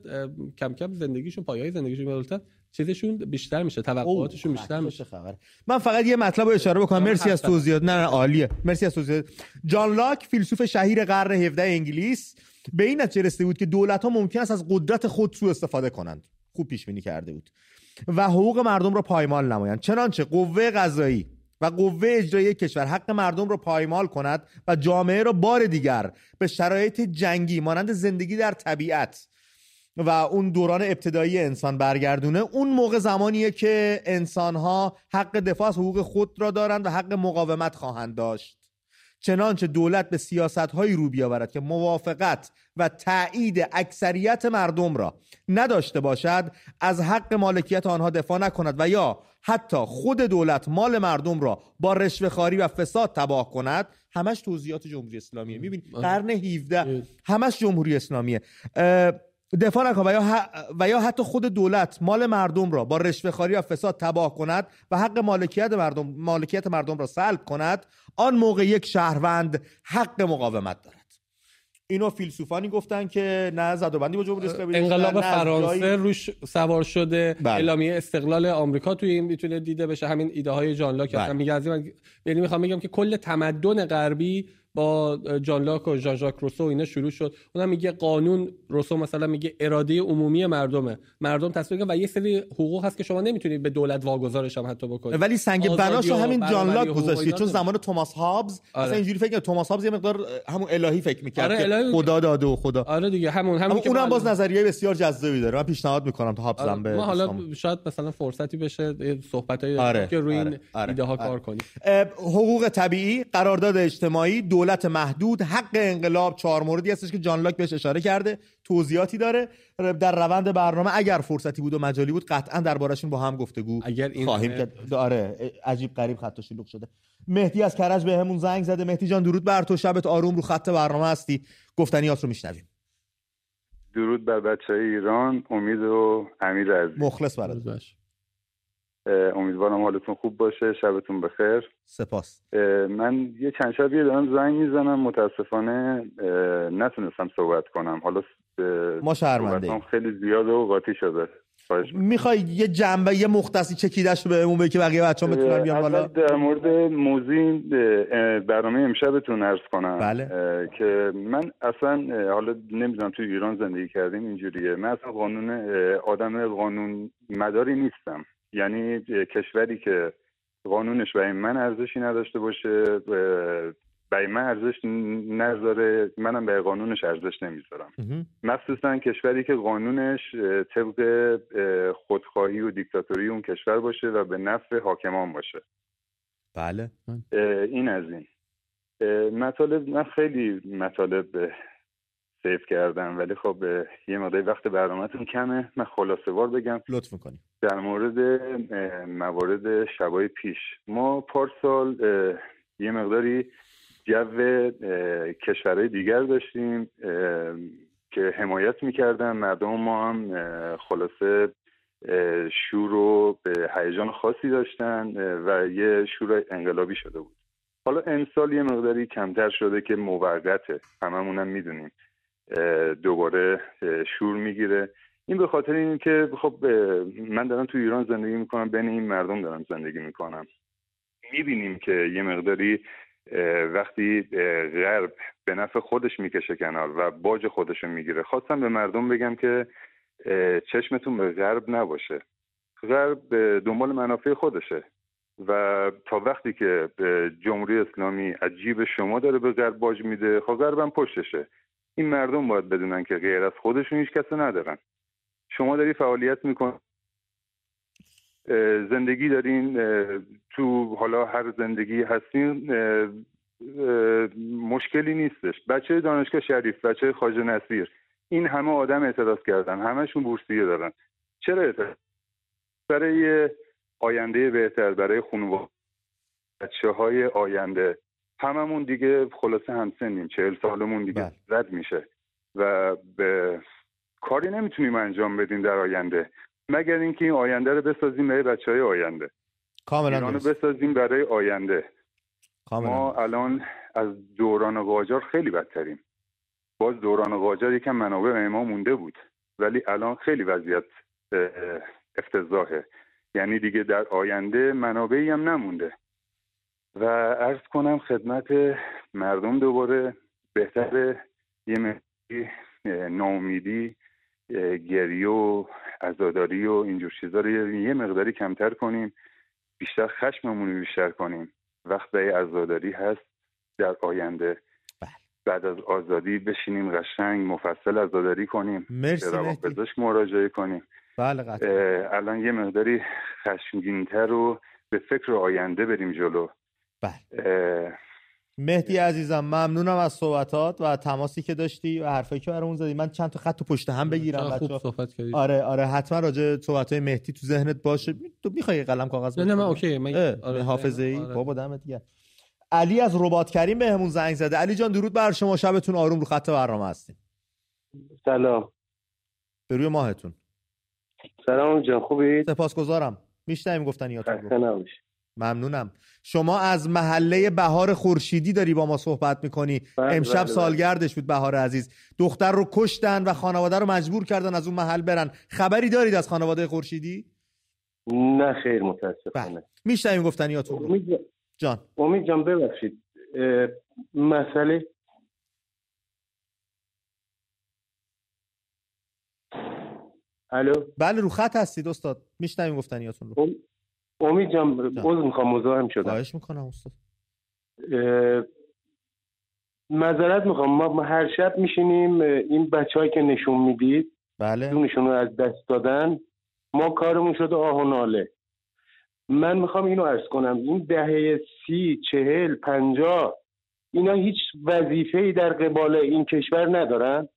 کم کم زندگیشون پایه‌های زندگیشون میولتن چیزشون بیشتر میشه توقعاتشون بیشتر میشه. خبر. من فقط یه مطلب رو اشاره بکنم. مرسی از توضیحات. نه نه عالیه. مرسی از توضیحات. جان لاک فیلسوف شهیر قرن 17 انگلیس. به این نتیجه رسیده بود که دولت ها ممکن است از قدرت خود سوء استفاده کنند. خوب پیش بینی کرده بود. و حقوق مردم را پایمال نمایند. چنانچه قوه قضایی و قوه اجرایی کشور حق مردم را پایمال کند و جامعه را بار دیگر به شرایط جنگی مانند زندگی در طبیعت و اون دوران ابتدایی انسان برگردونه اون موقع زمانیه که انسانها حق دفاع از حقوق خود را دارند و حق مقاومت خواهند داشت. چنانچه دولت به سیاست هایی رو بیاورد که موافقت و تایید اکثریت مردم را نداشته باشد از حق مالکیت آنها دفاع نکند و یا حتی خود دولت مال مردم را با رشوه و فساد تباه کند همش توضیحات جمهوری اسلامیه. میبین قرن 17 همش جمهوری اسلامیه. دفاع نکن و یا, و یا حتی خود دولت مال مردم را با رشوه و فساد تباه کند و حق مالکیت مردم مالکیت مردم را سلب کند آن موقع یک شهروند حق مقاومت دارد. اینو فیلسوفانی گفتن که نه زدوبندی با جمهوری اسلامی انقلاب فرانسه روش سوار شده. بله. اعلامیه استقلال آمریکا توی این می‌تونه دیده بشه. همین ایده های جان لاک. بله. میگه از یعنی می‌خوام بگم که کل تمدن غربی با جان لاک و ژان ژاک روسو اینا شروع شد اونم میگه قانون روسو مثلا میگه اراده عمومی مردمه مردم تصمیم و یه سری حقوق هست که شما نمی‌تونید به دولت واگذارش هم حتی بکنید ولی سنگ بناشو همین جان لاک گذاشت چون زمان توماس هابز آره. مثلا اینجوری فکر توماس هابز یه مقدار همون الهی فکر می‌کرد آره الهی... خدا داده و خدا آره دیگه همون همون که اونم باز نظریه بسیار جذابی داره من پیشنهاد می‌کنم تا هابز آره. به ما حالا شاید مثلا فرصتی بشه صحبتای آره. که روی این آره. آره. ایده ها کار کنیم حقوق طبیعی قرارداد اجتماعی دولت محدود حق انقلاب چهار موردی هستش که جان لاک بهش اشاره کرده. توضیحاتی داره. در روند برنامه اگر فرصتی بود و مجالی بود قطعا دربارشون با هم گفتگو اگر این خواهیم که داره عجیب غریب خط شلوغ شده. مهدی از کرج بهمون زنگ زده. مهدی جان درود بر تو. شبت آروم رو خط برنامه هستی. گفتنیات رو میشنویم. درود بر بچه ایران. امید و امیر عزیز. مخلص برات. امیدوارم حالتون خوب باشه شبتون بخیر. سپاس. من یه چند شبیه دارم زنگ می‌زنم متاسفانه نتونستم صحبت کنم. حالا ما شرمنده خیلی زیاد و قاطی شده. می‌خوای یه جنبه یه مختصی چکیدش به بگی که بقیه بچه ها بتونن بیان بالا؟ در مورد موضوع برنامه امشبتون ارز کنم. بله. که من اصلا حالا نمی‌دونم توی ایران زندگی کردیم اینجوریه. من اصلا قانون آدم قانون مداری نیستم. یعنی کشوری که قانونش برای من ارزشی نداشته باشه برای من ارزش نذاره منم به قانونش ارزش نمی‌ذارم. مخصوصا کشوری که قانونش طبق خودخواهی و دیکتاتوری اون کشور باشه و به نفع حاکمان باشه. بله. این از این. مطالب من خیلی مطالب سیف کردم. ولی خب یه مقداری وقت برنامهتون کمه. من خلاصه وار بگم. لطف می‌کنی. در مورد موارد شبای پیش. ما پارسال یه مقداری جو کشورهای دیگر داشتیم که حمایت می‌کردن. مردم ما هم خلاصه شور و به هیجان خاصی داشتن و یه شور انقلابی شده بود. حالا امسال یه مقداری کمتر شده که موقته هممونم می‌دونیم. دوباره شور می‌گیره. این به خاطر این که خب من دارم تو ایران زندگی می‌کنم بین این مردم دارم زندگی می‌کنم. می‌بینیم که یه مقداری وقتی غرب به نفع خودش می‌کشه کنار و باج خودش می‌گیره خواستم به مردم بگم که چشمتون به غرب نباشه. غرب دنبال منافع خودشه و تا وقتی که جمهوری اسلامی عجیب شما داره به غرب باج میده خب غرب هم پشتشه. این مردم باید بدونن که غیر از خودشون هیچ کسی ندارن. شما داری فعالیت میکن زندگی دارین تو حالا هر زندگی هستین مشکلی نیستش. بچه دانشگاه شریف بچه خاج نصیر این همه آدم اعتراض کردن. همشون بورسیه دارن. چرا اعتراض؟ برای آینده بهتر برای خانواده. بچه های آینده. هممون دیگه خلاصه همسنیم. چهل سالمون دیگه بله. رد میشه. و به کاری نمی‌تونیم انجام بدیم در آینده. مگر اینکه این آینده رو بسازیم برای بچه های آینده. کاملا رو بسازیم برای آینده. کاملا. ما الان از دوران قاجار خیلی بدتریم. باز دوران قاجار یکم منابع ما مونده بود. ولی الان خیلی وضعیت افتضاحه. یعنی دیگه در آینده منابعی هم نمونده. و ارز کنم خدمت مردم دوباره بهتر یه ناامیدی گریه و عزاداری و اینجور چیزا رو یه مقداری کمتر کنیم بیشتر خشممون رو بیشتر کنیم. وقت به عزاداری هست در آینده. بله. بعد از آزادی بشینیم قشنگ مفصل عزاداری کنیم. مرسی به مراجعه کنیم. بله الان یه مقداری خشمگینتر و به فکر آینده بریم جلو. بله. مهدی عزیزم ممنونم از صحبتات و تماسی که داشتی و حرفایی که برامون زدی. من چند تا خط تو پشت هم بگیرم خوب صحبت کردی. آره آره حتما راجع صحبت های مهدی تو ذهنت باشه. تو می‌خوای قلم کاغذ نه نه من اوکی من آره حافظه ای آره. بابا دمت گرم. علی از ربات کریم بهمون زنگ زده. علی جان درود بر شما. شبتون آروم رو خط برنامه هستیم. سلام. به روی ماهتون. سلام جان خوبی؟ سپاسگزارم. میشنویم گفتنیاتون رو. ممنونم. شما از محله بهار خورشیدی داری با ما صحبت می‌کنی. بله امشب بله, بله. سالگردش بود بهار عزیز. دختر رو کشتن و خانواده رو مجبور کردن از اون محل برن. خبری دارید از خانواده خورشیدی؟ نه خیر متاسفانه. بله. میشنویم گفتنیاتون امید جان امید جان ببخشید. مسئله الو؟ بله رو خط هستید استاد. میشنویم گفتنیاتون رو. امید جان عذر می‌خوام مزاحم شدم. خواهش می‌کنم استاد. معذرت می‌خوام. ما هر شب میشینیم این بچه که نشون می‌دید بله. رو از دست دادن ما کارمون شده آه و ناله. من می‌خوام اینو ارز کنم. این دهه سی چهل پنجاه اینا هیچ وظیفه ای در قبال این کشور ندارن.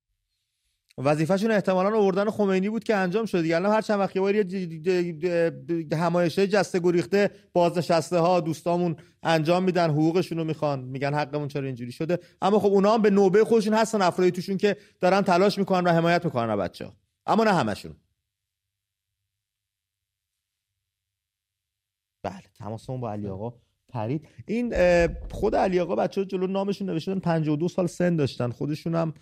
وظیفهشون احتمالا آوردن خمینی بود که انجام شد دیگه هر چند وقت یه همایشه جسته گریخته بازنشسته ها دوستامون انجام میدن حقوقشون رو می‌خوان. میگن حقمون چرا اینجوری شده. اما خب اونا هم به نوبه خودشون هستن افرادی توشون که دارن تلاش می‌کنن و حمایت می‌کنن از بچه ها. اما نه همشون. بله تماسمون با علی آقا پرید. این خود علی آقا بچه جلو نامشون نوشتن 52 سال سن داشتن. خودشون هم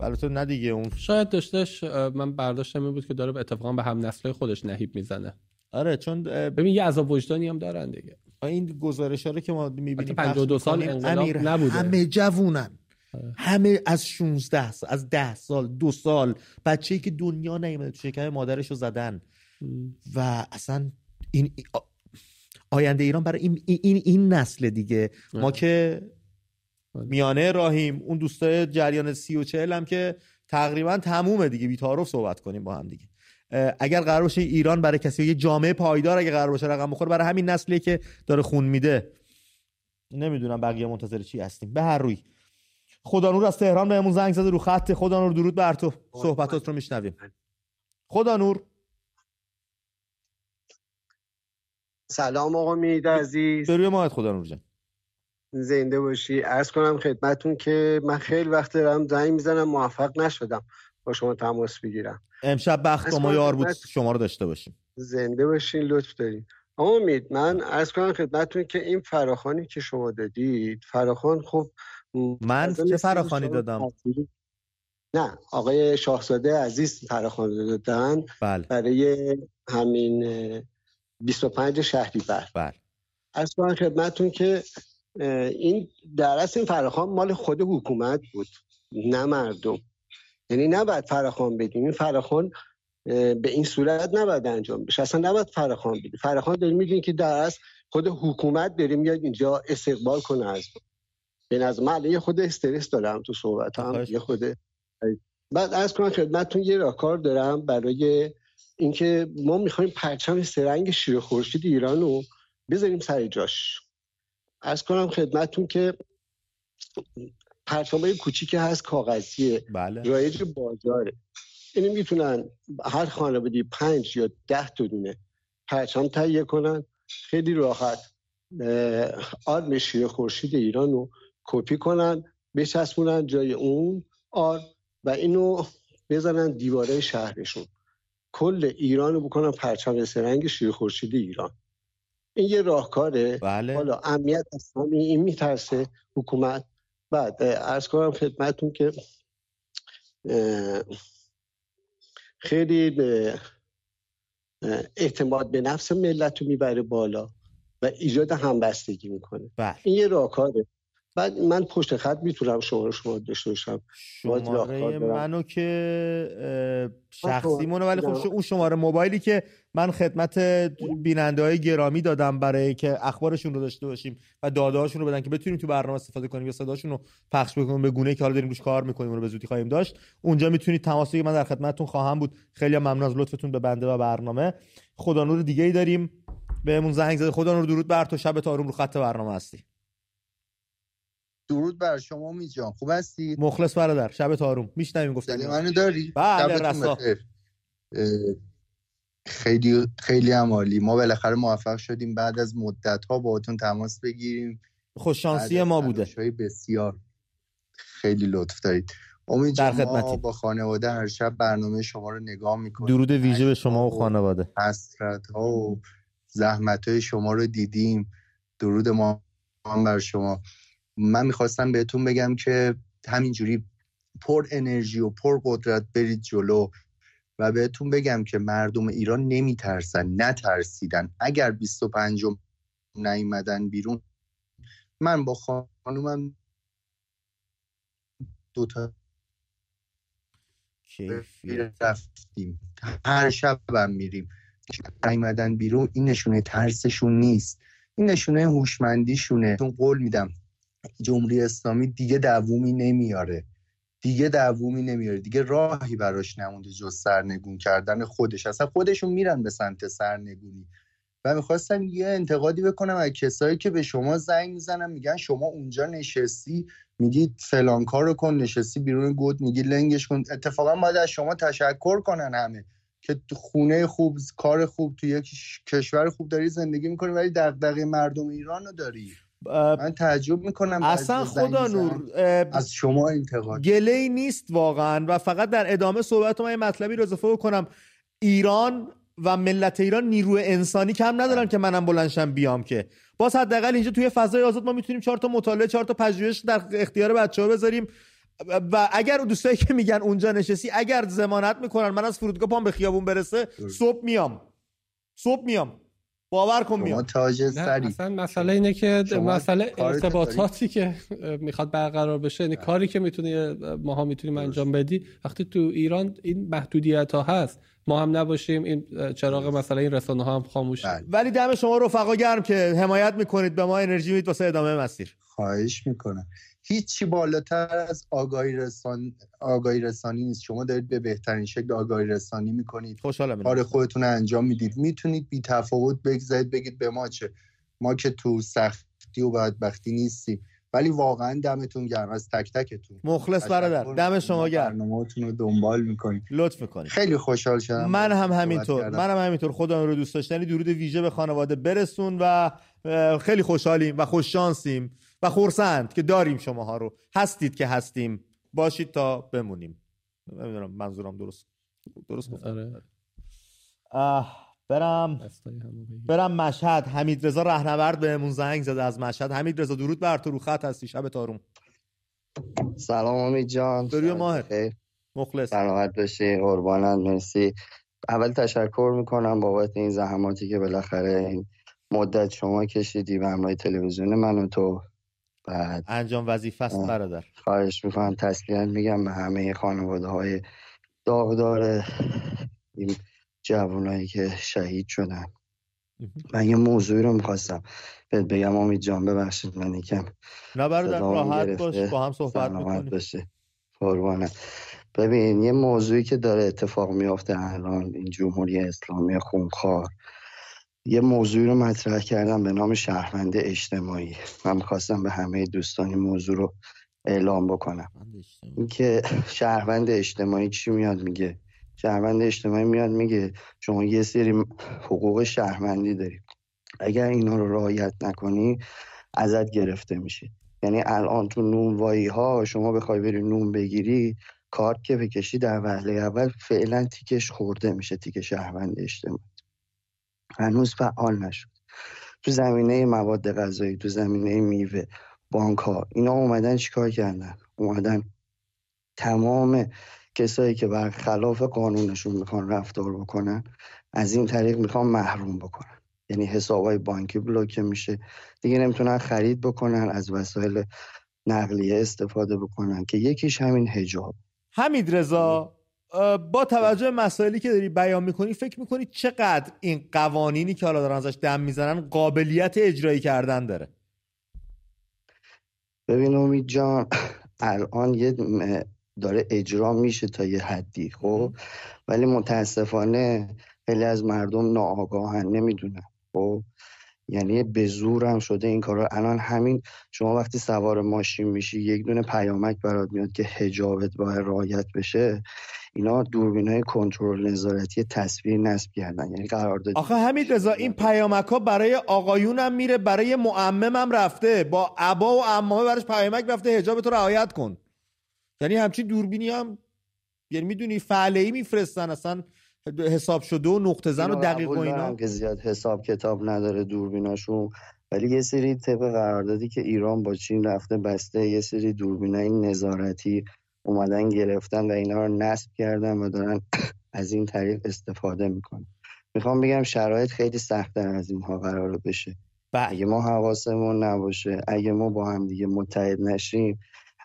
البته نه دیگه اون شاید داشتش من برداشتم این بود که داره اتفاقا به هم نسل خودش نهیب می‌زنه. آره چون ببین یه عذاب وجدانی هم دارن دیگه. این گزارش رو که ما می‌بینیم 52 سال انقلاب نبوده. همه جوونن. آره. همه از 16 از 10 سال دو سال بچه‌ای که دنیا نیومده تو شکم مادرش رو زدن. و اصلا این آینده ایران برای این این, این نسل دیگه. ما که بله. میانه راهیم اون دوستای جریان سی و چهل هم که تقریبا تمومه دیگه. بیتارف صحبت کنیم با هم دیگه. اگر قرار باشه ایران برای کسی یه جامعه پایدار اگه قرار باشه رقم بخوره برای همین نسلی که داره خون میده. نمی‌دونم بقیه منتظر چی هستیم. به هر روی. خدا نور از تهران بهمون زنگ زده رو خط. خدا نور درود بر تو. صحبتات رو میشنویم. خدا نور. سلام آقا مید عزیز. روی ماهت خدا نور جان. زنده باشی. ارز کنم خدمتون که من خیلی وقت دارم زنگ می‌زنم موفق نشدم با شما تماس بگیرم. امشب بخت با ما یار بود. شما رو داشته باشیم. زنده باشین لطف دارین. امید من ارز کنم خدمتون که این فراخانی که شما دادید فراخان خب من چه فراخانی دادم؟ نه آقای شاهزاده عزیز فراخان دادن بله. برای همین 25 شهریور. بله. از خدمتون که این در اصل این فراخوان مال خود حکومت بود نه مردم. یعنی نباید فراخوان بدیم. این فراخوان به این صورت نباید انجام بشه. اصلا نباید فراخوان بدیم. فراخوان داریم میگیم که در اصل خود حکومت داریم میاد اینجا استقبال کنه از به نظر من یه خود استرس دارم تو صحبت هم یه خود بعد از کنم خدمتتون یه راهکار دارم برای اینکه ما می‌خوایم پرچم سرنگ شیر خورشید ایران رو بذاریم سر جاش. از کنم خدمتون که پرچمای کوچیک هست کاغذیه. بله. رایج بازاره. اینو می‌تونن هر خانوادی پنج یا ده تا دونه پرچم تهیه کنن. خیلی راحت آرم شیر خورشید ایران رو کپی کنن بچسبونن جای اون آر و اینو بزنن دیواره شهرشون. کل ایران رو بکنن پرچم سرنگ شیر خورشید ایران. این یه راهکاره بله. حالا امنیت از این میترسه حکومت بعد ارز کنم خدمتون که خیلی اعتماد به نفس ملت رو می‌بره بالا و ایجاد همبستگی می‌کنه بله. این یه راهکاره بعد من پشت خط می‌تونم شما رو شما داشته باشم. شماره منو که شخصی مونو ولی خب اون شماره موبایلی که من خدمت بیننده های گرامی دادم برای که اخبارشون رو داشته باشیم و داده هاشون رو بدن که بتونیم تو برنامه استفاده کنیم یا صداشون رو پخش بکنیم به گونه که حالا داریم روش کار می‌کنیم رو به زودی خواهیم داشت. اونجا می‌تونید تماس من در خدمتتون خواهم بود. خیلی ممنون از لطفتون به بنده و برنامه. خدا نور دیگه ای داریم. بهمون زنگ زده. خدا نور درود بر تو. شب آروم رو خط برنامه هستی. درود بر شما می جان. خوب هستی؟ مخلص برادر شب تاروم میشنویم گفتم منو داری؟ بله رسا. خیلی خیلی هم عالی. ما بالاخره موفق شدیم. بعد از مدت ها باهاتون تماس بگیریم. خوش شانسی ما بوده. بسیار. خیلی لطف دارید. امید در ما. با خانواده هر شب برنامه شما رو نگاه می‌کنیم. درود ویژه به شما و خانواده. حسرت ها و زحمت های شما رو دیدیم. درود ما هم بر شما. من می‌خواستم بهتون بگم که همینجوری پر انرژی و پر قدرت برید جلو و بهتون بگم که مردم ایران نمیترسن نترسیدن. اگر 25 نیومدن بیرون من با خانومم دوتا رفتیم. هر شب هم میریم. نیومدن بیرون این نشونه ترسشون نیست. این نشونه هوشمندیشونه. چون قول میدم جمهوری اسلامی دیگه دوومی نمیاره. دیگه دوومی نمیاره. دیگه راهی براش نمونده جز سرنگون کردن خودش. اصلا خودشون میرن به سمت سرنگونی. و می‌خواستم یه انتقادی بکنم از کسایی که به شما زنگ می‌زنن میگن شما اونجا نشستی میگی فلان کار رو کن نشستی بیرون گود میگی لنگش کن. اتفاقا باید از شما تشکر کنن همه که خونه خوب کار خوب تو یک کشور خوب داری زندگی می‌کنی ولی دغدغه مردم ایران رو داری. من تعجب می‌کنم اصلا خدا نور از شما انتقاد. گله ای نیست واقعا و فقط در ادامه صحبت من یه مطلبی رو اضافه بکنم. ایران و ملت ایران نیروی انسانی کم ندارن که منم بلنشم بیام که. باز حداقل اینجا توی فضای آزاد ما می‌تونیم چهار تا مطالعه چهار تا پژوهش در اختیار بچه‌ها بذاریم. و اگر دوستایی که میگن اونجا نشستی اگر ضمانت می‌کنن من از فرودگاه پام به خیابون برسه صبح میام. صبح میام. باور کن تاج سری. اصلا مسئله اینه که مسئله ارتباطاتی که می‌خواد برقرار بشه یعنی کاری که می‌تونی ماها می‌تونیم انجام بدی. وقتی تو ایران این محدودیت ها هست ما هم نباشیم این چراغ مثلا این رسانه ها هم خاموش ولی دم شما رفقا گرم که حمایت می‌کنید به ما انرژی می‌دید واسه ادامه مسیر. خواهش می‌کنم. هیچی بالاتر از آگاهی رسان آگاهی رسانی نیست. شما دارید به بهترین شکل آگاهی رسانی می‌کنید. خوشحالم کار خودتون انجام می‌دید. می‌تونید بی تفاوت بگذارید بگید به ما چه؟ ما که تو سختی و بدبختی نیستیم. ولی واقعا دمتون گرم. از تک تکتون. مخلص برادر دم شما گرم. برنامه‌تون رو دنبال می‌کنید. لطف می‌کنید. خیلی خوشحال شدم من هم همینطور منم هم همینطور. خدا رو دوست داشتنی درود ویژه به خانواده. برسون و خیلی خوشحالیم و خوش شانسیم و خورسند که داریم شماها رو. هستید که هستیم. باشید تا بمونیم. نمی‌دونم منظورم درست درست گفتم. برم. برم مشهد. حمید رضا رهنورد بهمون زنگ زده از مشهد. حمید رضا درود بر تو رو خط هستی. شب تاروم سلام امید جان. دوری ماهر مخلص. سلامت باشی. قربانت. مرسی. اول تشکر می‌کنم بابت این زحماتی که بالاخره این مدت شما کشیدی به همراه تلویزیون من و تو. بعد. انجام وظیفه است برادر. خواهش می‌کنم تسلیت میگم به همه خانواده های داغدار این جوانایی که شهید شدن. من یه موضوعی رو می‌خواستم بهت بگم. امید جان ببخشید من یکم نه برادر راحت باش با هم صحبت می‌کنیم. باشه. قربانت. ببین یه موضوعی که داره اتفاق میافته الان این جمهوری اسلامی خونخوار. یه موضوعی رو مطرح کردم به نام شهروند اجتماعی. من می‌خواستم به همه دوستان این موضوع رو اعلام بکنم. اینکه شهروند اجتماعی چی میاد میگه؟ شهروند اجتماعی میاد میگه شما یه سری حقوق شهروندی داری اگر اینا رو رعایت نکنی ازت گرفته میشه. یعنی الان تو نونوایی ها شما بخوای بری نون بگیری کارت که بکشی در وهله اول فعلا تیکش خورده میشه تیک شهروند اجتماعی. هنوز فعال نشد. تو زمینه مواد غذایی تو زمینه میوه بانک ها اینا اومدن چیکار کردن؟ اومدن تمام کسایی که برخلاف قانونشون می‌خوان رفتار بکنن از این طریق می‌خوان محروم بکنن. یعنی حسابای بانکی بلوکه میشه. دیگه نمی‌تونن خرید بکنن از وسایل نقلیه استفاده بکنن که یکیش همین هجاب حمید رضا. با توجه مسائلی که داری بیان می‌کنی فکر می‌کنی چقدر این قوانینی که حالا دارن ازش دم می‌زنن قابلیت اجرایی کردن داره؟ ببین امید جان الان یه داره اجرا میشه تا یه حدی خب؟ ولی متاسفانه خیلی از مردم ناآگاهن نمی‌دونن خب؟ یعنی به زورم شده این کارا. الان همین شما وقتی سوار ماشین میشی یک دونه پیامک برات میاد که حجابت باید رعایت بشه اینا دوربین های کنترل نظارتی تصویر نصب کردن. یعنی قرارداد آخه همین رضا این پیامک ها برای آقایونم میره برای معممم رفته. با عبا و عمامه براش پیامک رفته حجاب تو رعایت کن. یعنی همچین دوربینی هم یعنی می‌دونی فعله ای میفرستن اصلا حساب شده و نقطه زن و دقیق و اینا. که زیاد حساب کتاب نداره دوربیناشون. ولی یه سری طبق قراردادی که ایران با چین رفته بسته یه سری دوربینای نظارتی اومدن گرفتن و اینا رو نصب کردن و دارن از این طریق استفاده می‌کنن. می‌خوام بگم شرایط خیلی سختتر از اینها قرار بشه. بله. اگه ما حواسمون نباشه اگه ما با هم دیگه متحد نشیم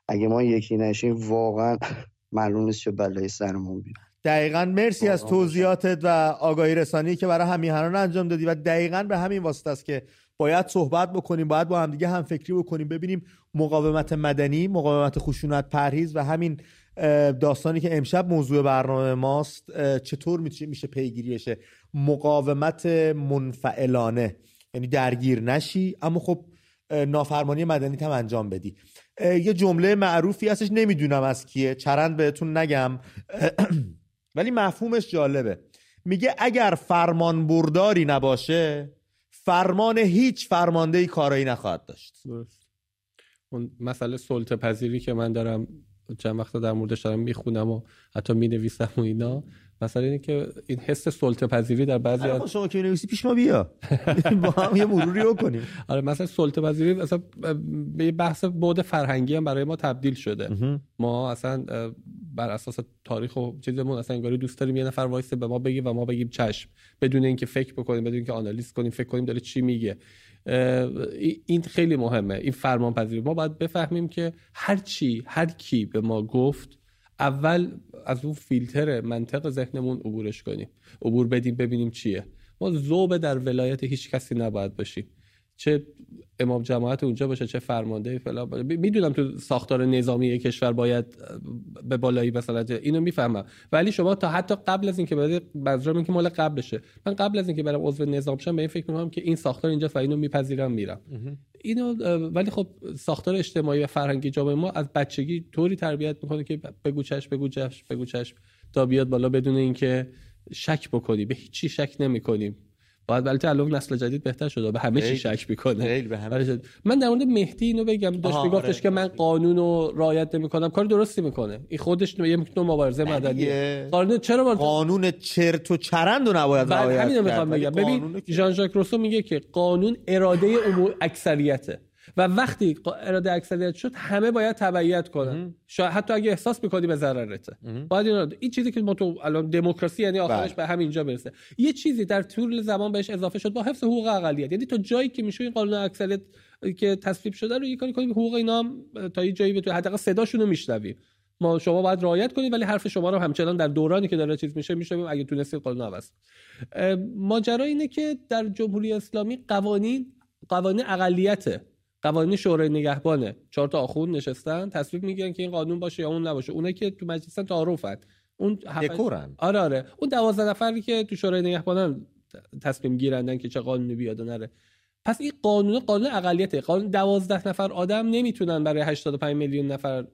اگه ما یکی نشیم واقعا معلوم نیست چه بلایی سرمون بیاد. دقیقا مرسی از توضیحاتت و آگاهی رسانی که برای همیهنان انجام دادی و دقیقا به همین واسطه است که باید صحبت بکنیم باید با هم دیگه هم فکری بکنیم ببینیم مقاومت مدنی مقاومت خشونت پرهیز و همین داستانی که امشب موضوع برنامه ماست چطور میشه پیگیری بشه؟ مقاومت منفعلانه یعنی درگیر نشی اما خب نافرمانی مدنی هم انجام بدی. یه جمله معروفی هستش نمی‌دونم از کیه چرند بهتون نگم. ولی مفهومش جالبه. میگه اگر فرمان برداری نباشه فرمان هیچ فرمانده کارایی نخواهد داشت. اون مسئله سلطه پذیری که من دارم چند وقتا در موردش دارم می‌خونم و حتی می‌نویسم و اینا مثلا اینه که این حس سلطه پذیری در بعضی از شما که نویسی پیش ما بیا. با هم یه مروری بکنیم. آره مثلا سلطه پذیری مثلا به یه بحث بود فرهنگی هم برای ما تبدیل شده. ما اصلا بر اساس تاریخ و چیزمون اصلا انگاری دوست داریم یه نفر وایسه به ما بگه و ما بگیم چشم. بدون اینکه فکر بکنیم بدون اینکه آنالیز کنیم فکر کنیم داره چی میگه. این خیلی مهمه این فرمان پذیری ما باید بفهمیم که هر چی هر کی به ما گفت اول از اون فیلتر منطق ذهنمون عبورش کنیم. عبور بدیم ببینیم چیه. ما زوبه در ولایت هیچ کسی نباید باشیم. چه امام جماعت اونجا باشه چه فرمانده فلان می‌دونم تو ساختار نظامی کشور باید به بالایی مثلا اینو می‌فهمم. ولی شما تا حتی قبل از اینکه برای منظورم که مال قبلشه. من قبل از اینکه برم عضو نظام شم به این فکر می‌کنم که این ساختار اینجا و اینو میپذیرم میرم. اینو ولی خب ساختار اجتماعی و فرهنگی جامعه ما از بچگی طوری تربیت می‌کنه که بگو چش بگو چش بگو تا بیاد بالا بدون اینکه شک بکنی. به هیچی شک نمی‌کنیم باید ولی الان نسل جدید بهتر شده به همه چی شک می‌کنه. به همه من در مورد مهدی اینو بگم. داشت میگفتش آره. که من قانون رو رعایت نمی‌کنم. کار درستی می‌کنه. این خودش یه نوع مبارزه مدنیه قانون چرا باید قانون چرت و چرند رو نباید رعایت همین می‌خوام بگم. ببین ژان ژاک روسو میگه که قانون اراده امور اکثریته. و وقتی اراده اکثریت شد همه باید تبعیت کنن. شاید حتی اگه احساس می‌کنی به ضررته. باید این, این چیزی که ما تو الان دموکراسی یعنی آخرش بله. به همینجا برسه. یه چیزی در طول زمان بهش اضافه شد با حفظ حقوق اقلیت. یعنی تا جایی که میشه این قانون اکثریت که تصویب شده رو یه کاری کنیم حقوق اینا هم تا یه جایی به حداقل صداشون رو میشنویم. ما شما باید رعایت کنید ولی حرف شما رو همچنان در دورانی که داره چیز میشه میشه اگه تونستید قانون عوض ماجرا اینه که در جمهوری اسلامی قوانین قوانین اقلیته. قوانین شورای نگهبانه. چهار تا آخوند نشستن تصویب می‌گیرن که این قانون باشه یا اون نباشه. اونایی که تو مجلسن تعارفن اون دکورن. آره آره. اون 12 نفری که تو شورای نگهبانن تصمیم گیرندن که چه قانونی بیاد و نره. پس این قانون قانون اقلیته. قانون 12 نفر آدم نمی‌تونن برای 85 میلیون نفر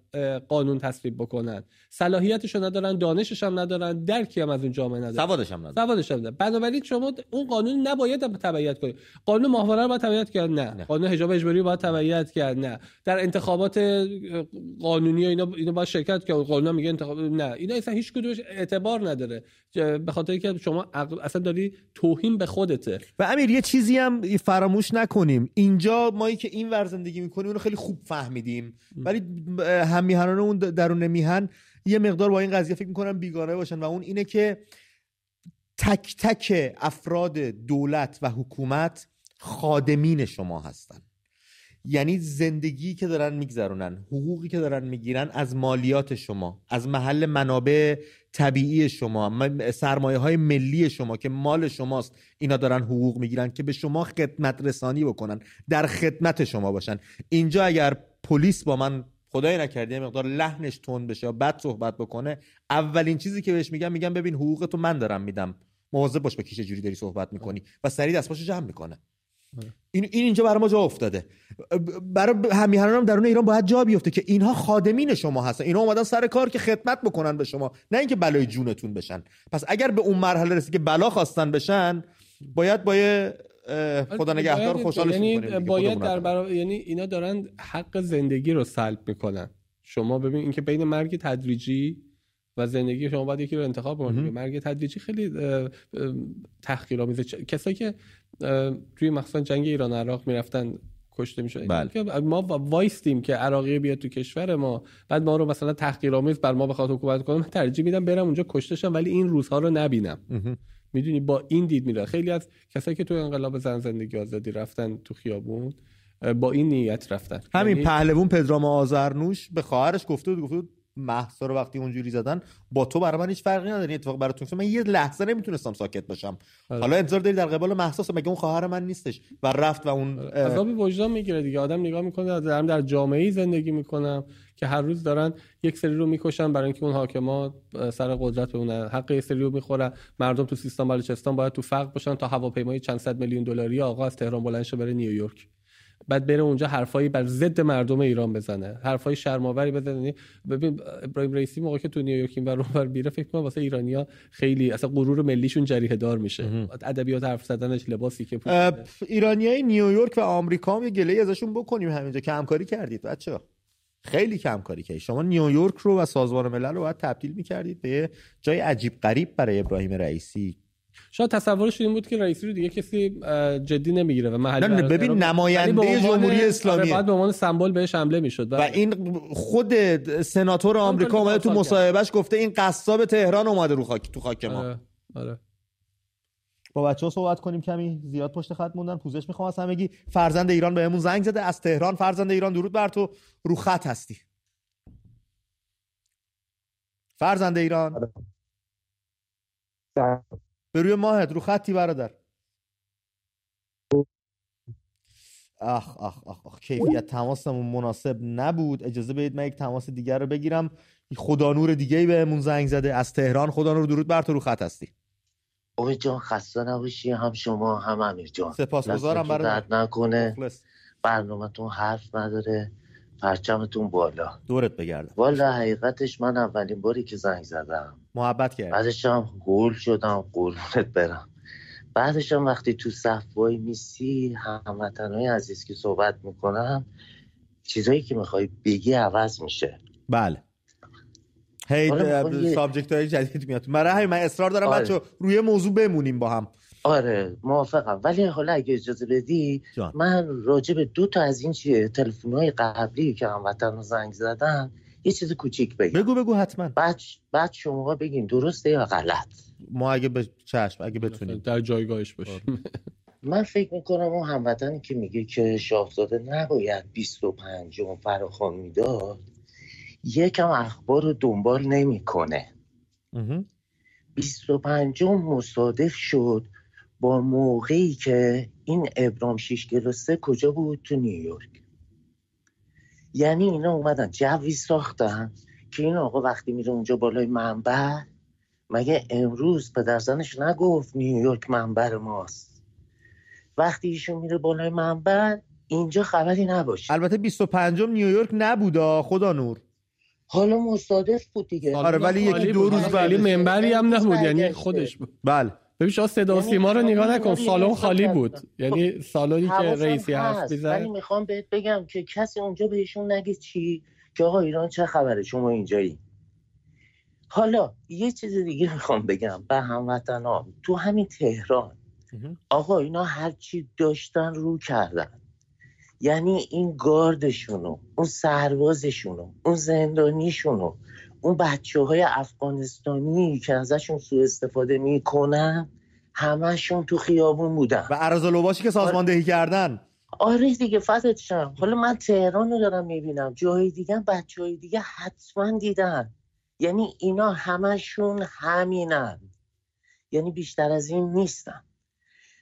قانون تصویب بکنن. صلاحیتشو ندارن دانشش هم ندارن درکی هم از اون جامعه ندارن. سوادش هم ندارن. سوادش هم ندارن. بنابراین شما اون قانون نباید تبعیت کنید. قانون ماهواره رو باید تبعیت کرد؟ نه. نه. قانون حجاب اجباری رو باید تبعیت کرد؟ نه. در انتخابات قانونی و اینا اینو باید شرکت کرد قانون میگه انتخاب نه. اینا اصلا هیچ کدومش اعتبار نداره. به خاطر که شما اصلا داری توهین به خودته. و امیر یه چیزی هم فراموش نکنیم. اینجا مایی که این ور زندگی می‌کنیم اونو خیلی خوب فهمیدیم. ولی هم اون درون میهن یه مقدار با این قضیه فکر می‌کنم بیگانه باشن و اون اینه که تک تک افراد دولت و حکومت خادمین شما هستن. یعنی زندگی که دارن میگذرونن حقوقی که دارن می‌گیرن از مالیات شما از محل منابع طبیعی شما سرمایه های ملی شما که مال شماست اینا دارن حقوق می‌گیرن که به شما خدمت رسانی بکنن در خدمت شما باشن. اینجا اگر پلیس با من خدای نکرده مقدار لحنش تون بشه یا بد صحبت بکنه اولین چیزی که بهش میگم میگم ببین حقوق تو من دارم میدم. مواظب باش با کیش جوری داری صحبت می‌کنی. و سریع دستپاشو جمع می‌کنه. این این اینجا برای ما جا افتاده. برای همیهنان هم درون ایران باید جا بیفته که اینها خادمین شما هستن. اینها اومدن سر کار که خدمت بکنن به شما. نه اینکه بلای جونتون بشن. پس اگر به اون مرحله رسید که بلا خواستن بشن باید باید خدا نگهدار خوشحالش یعنی باید در برا... یعنی اینا دارن حق زندگی رو سلب می‌کنن. شما ببین اینکه بین مرگ تدریجی و زندگی شما باید یکی رو انتخاب کنید مرگ تدریجی خیلی تحقیرآمیزه کسایی که توی مخصوصا جنگ ایران عراق می‌رفتن کشته می‌شد بله. ما وایستیم که عراقی بیاد تو کشور ما. بعد ما رو مثلا تحقیرآمیز بر ما بخواد حکومت کنه من ترجیح میدم برم اونجا کشته ولی این روزها رو نبینم. می‌دونی با این دید میره خیلی از کسایی که تو انقلاب زن زندگی آزادی رفتن تو خیابون با این نیت رفتن. همین یعنی... پهلوون پدرام آذرنوش به خواهرش گفته بود گفته محسا رو وقتی اونجوری زدن با تو برای من هیچ فرقی نداره اتفاق براتون من یه لحظه نمی‌تونستم ساکت باشم. آره. حالا انتظار داری در قبال محسا مگه اون خواهر من نیستش و رفت و اون عذاب وجدان می‌گیره دیگه. آدم نگاه می‌کنه دارم در جامعه زندگی می‌کنم که هر روز دارن یک سری رو می‌کشن برای اینکه اون حاکما سر قدرت بمونن حق یه سری رو می‌خورن. مردم تو سیستان بلوچستان باید تو فقر باشن تا هواپیمای چند صد میلیون دلاری آقا از تهران بلند شه بره نیویورک. بعد بره اونجا حرفایی بر ضد مردم ایران بزنه. حرفای شرماوری بزنه. یعنی ببین ابراهیم رئیسی موقعی که تو نیویورک این بر بیره فکر کنم واسه ایرانیا خیلی اصلا غرور ملیشون جریه دار میشه. ادبیات حرف زدنش لباسی که ایرانیای نیویورک و آمریکا هم یه گله ازشون بکنیم همینجا. که همکاری کردید بچه‌ها. خیلی کم کاری کردید. شما نیویورک رو و سازمان ملل رو باید تبدیل می‌کردید به جای عجیب غریب برای ابراهیم رئیسی. شاید تصورش این بود که رئیسی رو دیگه کسی جدی نمی‌گیره و محلی نه ببین نماینده جمهوری اسلامی آره، بعد به عنوان سمبل بهش حمله می‌شد. و این خود سناتور آمریکا اومده تو مصاحبهش گفته این قصاب تهران اومده رو خاک تو خاک ما. آره. آره. با بچه ها صحبت کنیم کمی. زیاد پشت خط موندن پوزش می‌خوام از همگی. فرزند ایران بهمون زنگ زده. از تهران فرزند ایران درود بر تو. رو خط هستی. فرزند ایران. به روی ماهت رو خطی برادر. آخ آخ آخ, آخ. کیفیت تماسمون مناسب نبود. اجازه بدید من یک تماس دیگر رو بگیرم. خدا نور دیگه ای بهمون زنگ زده. از تهران خدا نور درود بر تو رو خط هستی. امید جان خسته نباشی. هم شما هم امیر جان. سپاسگزارم برای درد نکنه. برنامهتون حرف نداره. پرچمتون بالا. دورت بگردم. والا حقیقتش من اولین باری که زنگ زدم. محبت کرد بعدش هم گول شدم قربونت برم. بعدش هم وقتی تو صف وای میسی هموطنهای عزیز که صحبت می‌کنم چیزایی که می‌خوای بگی عوض میشه. بله. هی سابجکت های جدید میاد برای همین من اصرار دارم آره. بچه روی موضوع بمونیم با هم. آره موافقم. ولی حالا اگه اجازه بدی جان. من راجع به دو تا از این چیه تلفن های قبلی که هموطن زنگ زدن یه چیز کوچیک بگم. بگو بگو حتما. بعد بعد شما بگین درسته یا غلط. ما اگه به چشم اگه بتونیم. در جایگاهش باشیم. آره. من فکر می‌کنم اون هموطنی که میگه که شاهزاده نباید 25 فراخوان می‌داد یکم اخبار رو دنبال نمی‌کنه. 25 مصادف شد با موقعی که این ابرام 6 سه کجا بود؟ تو نیویورک. یعنی اینا اومدن جوی ساختن که این آقا وقتی میره اونجا بالای منبر مگه امروز پدرزنش نگفت نیویورک منبر ماست؟ وقتی ایشون میره بالای منبر اینجا خبری نباشه. البته 25 نیویورک نبودا خدا نور. حالا مصادف بود دیگه. آره ولی یکی دو روز ولی منبری هم نبود یعنی خودش بود. بله. ببین شما صدا سیما رو نگاه نکن سالن خالی بود. یعنی سالنی که رئیسی حرف می‌زد. ولی می‌خوام بهت بگم که کسی اونجا بهشون نگه چی؟ که آقا ایران چه خبره؟ شما اینجایی. حالا یه چیز دیگه می‌خوام بگم. به هموطنان. تو همین تهران. آقا اینا هر چی داشتن رو کردن. یعنی این گاردشونو اون سربازشونو اون زندانیشونو اون بچه های افغانستانی که ازشون سوء استفاده می‌کنن همشون تو خیابون بودن. و عرض لباشی که سازماندهی آره. کردن. آره دیگه فتت حالا من تهران رو دارم می‌بینم. جای دیگه بچه های دیگه حتما دیدن. یعنی اینا همشون همینن. یعنی بیشتر از این نیستن.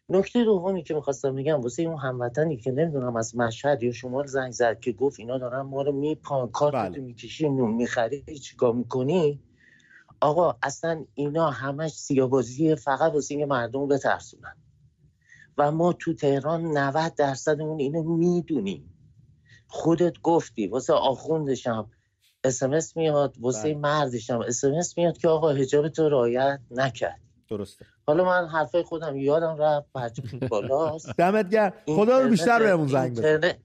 نکته دومی که می‌خواستم بگم واسه اون هموطنی که نمی‌دونم از مشهد یا شمال زنگ زد که گفت اینا دارن ما رو میپان کارتو بله. می‌کشی نون می‌خری چیکار می‌کنی آقا اصلا اینا همش سیابازی فقط واسه اینکه مردم بترسونن و ما تو تهران 90 درصدمون اینو می‌دونیم خودت گفتی واسه آخوندشم اسمس میاد واسه بله. مردشم اسمس میاد که آقا حجاب تو رعایت نکرد درسته. حالا من حرفای خودم یادم رفت بچه بالاست. دمت گرم. خدا رو بیشتر بهمون زنگ بزن. اینترنت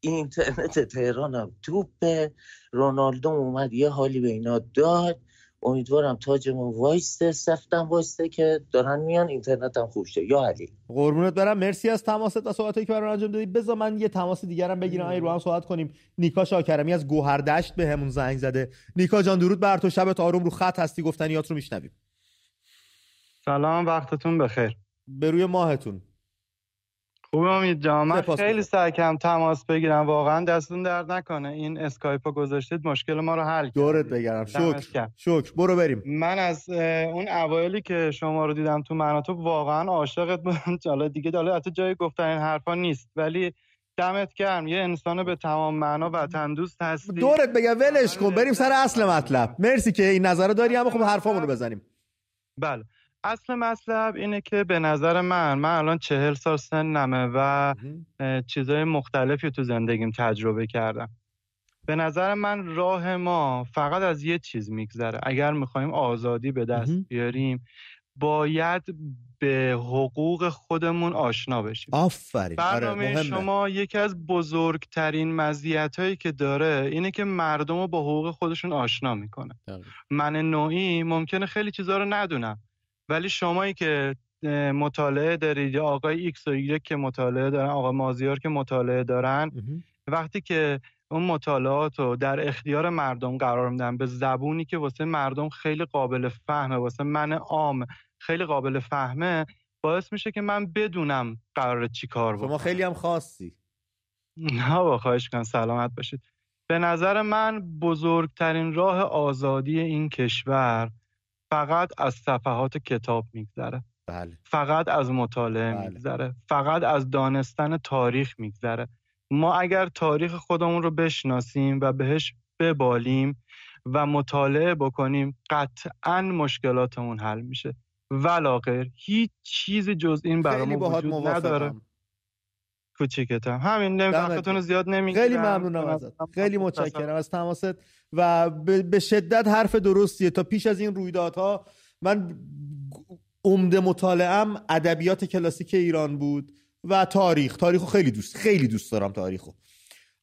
اینترنت تهرانم توپ رونالدو اومد یه حالی به اینا داد. امیدوارم تاجمون وایسته سفتم وایسته که دارن میان اینترنت هم خوب شه. یا علی. قربونت برم. مرسی از تماست و صحبتایی که برام انجام دادی بذار من یه تماس دیگرم بگیرم. ای رو هم صحبت کنیم. نیکا شاکرمی از گوهردشت به همون زنگ زده. نیکا جان درود بر تو. شبت آروم رو خط هستی. گفتنیات رو میشنویم. سلام وقتتون بخیر. به روی ماهتون. خوب امید جان من خیلی سعی کردم تماس بگیرم. واقعا دستون درد نکنه. این اسکایپو گذاشتید مشکل ما رو حل کردید. دورت بگرم شکر. شکر. برو بریم. من از اون اوایلی که شما رو دیدم تو مناطق واقعا عاشقت بودم. حالا دیگه حالا حتی جای گفتن این حرفا نیست. ولی دمت گرم. یه انسان به تمام معنا وطن دوست هستی. دورت بگم ولش کن. بریم سر اصل مطلب. مرسی که این نظر داری اما خب حرفامون رو بزنیم. بله. اصل مطلب اینه که به نظر من من الان چهل سال سنمه و اه، چیزای مختلفی تو زندگیم تجربه کردم. به نظر من راه ما فقط از یه چیز میگذره. اگر می‌خوایم آزادی به دست. بیاریم باید به حقوق خودمون آشنا بشیم. آفرین. آره برنامه مهمه. شما یکی از بزرگترین مزیت هایی که داره اینه که مردم رو با حقوق خودشون آشنا می‌کنه. دقیقا. من نوعی ممکنه خیلی چیزا رو ندونم. ولی شمایی که مطالعه دارید یا آقای ایکس و ایگرگ که مطالعه دارن آقا مازیار که مطالعه دارن. وقتی که اون مطالعات رو در اختیار مردم قرار میدن به زبونی که واسه مردم خیلی قابل فهمه واسه من عام خیلی قابل فهمه باعث میشه که من بدونم قراره چی کار شما بکنم. خیلی هم خاصی. نه با خواهش کنم سلامت باشید. به نظر من بزرگترین راه آزادی این کشور فقط از صفحات کتاب میگذره. بله. فقط از مطالعه بله. میگذره. فقط از دانستن تاریخ میگذره. ما اگر تاریخ خودمون رو بشناسیم و بهش ببالیم و مطالعه بکنیم قطعا مشکلاتمون حل میشه. ولا غیر هیچ چیز جز این برای خیلی ما باهات وجود نداره. کوچیکتم همین وقتتون زیاد نمی‌گیرم خیلی ممنونم ازت. خیلی متشکرم از تماست. و به به شدت حرف درستیه. تا پیش از این رویدادها من عمده مطالعم ادبیات کلاسیک ایران بود و تاریخ. تاریخو خیلی دوست خیلی دوست دارم تاریخو.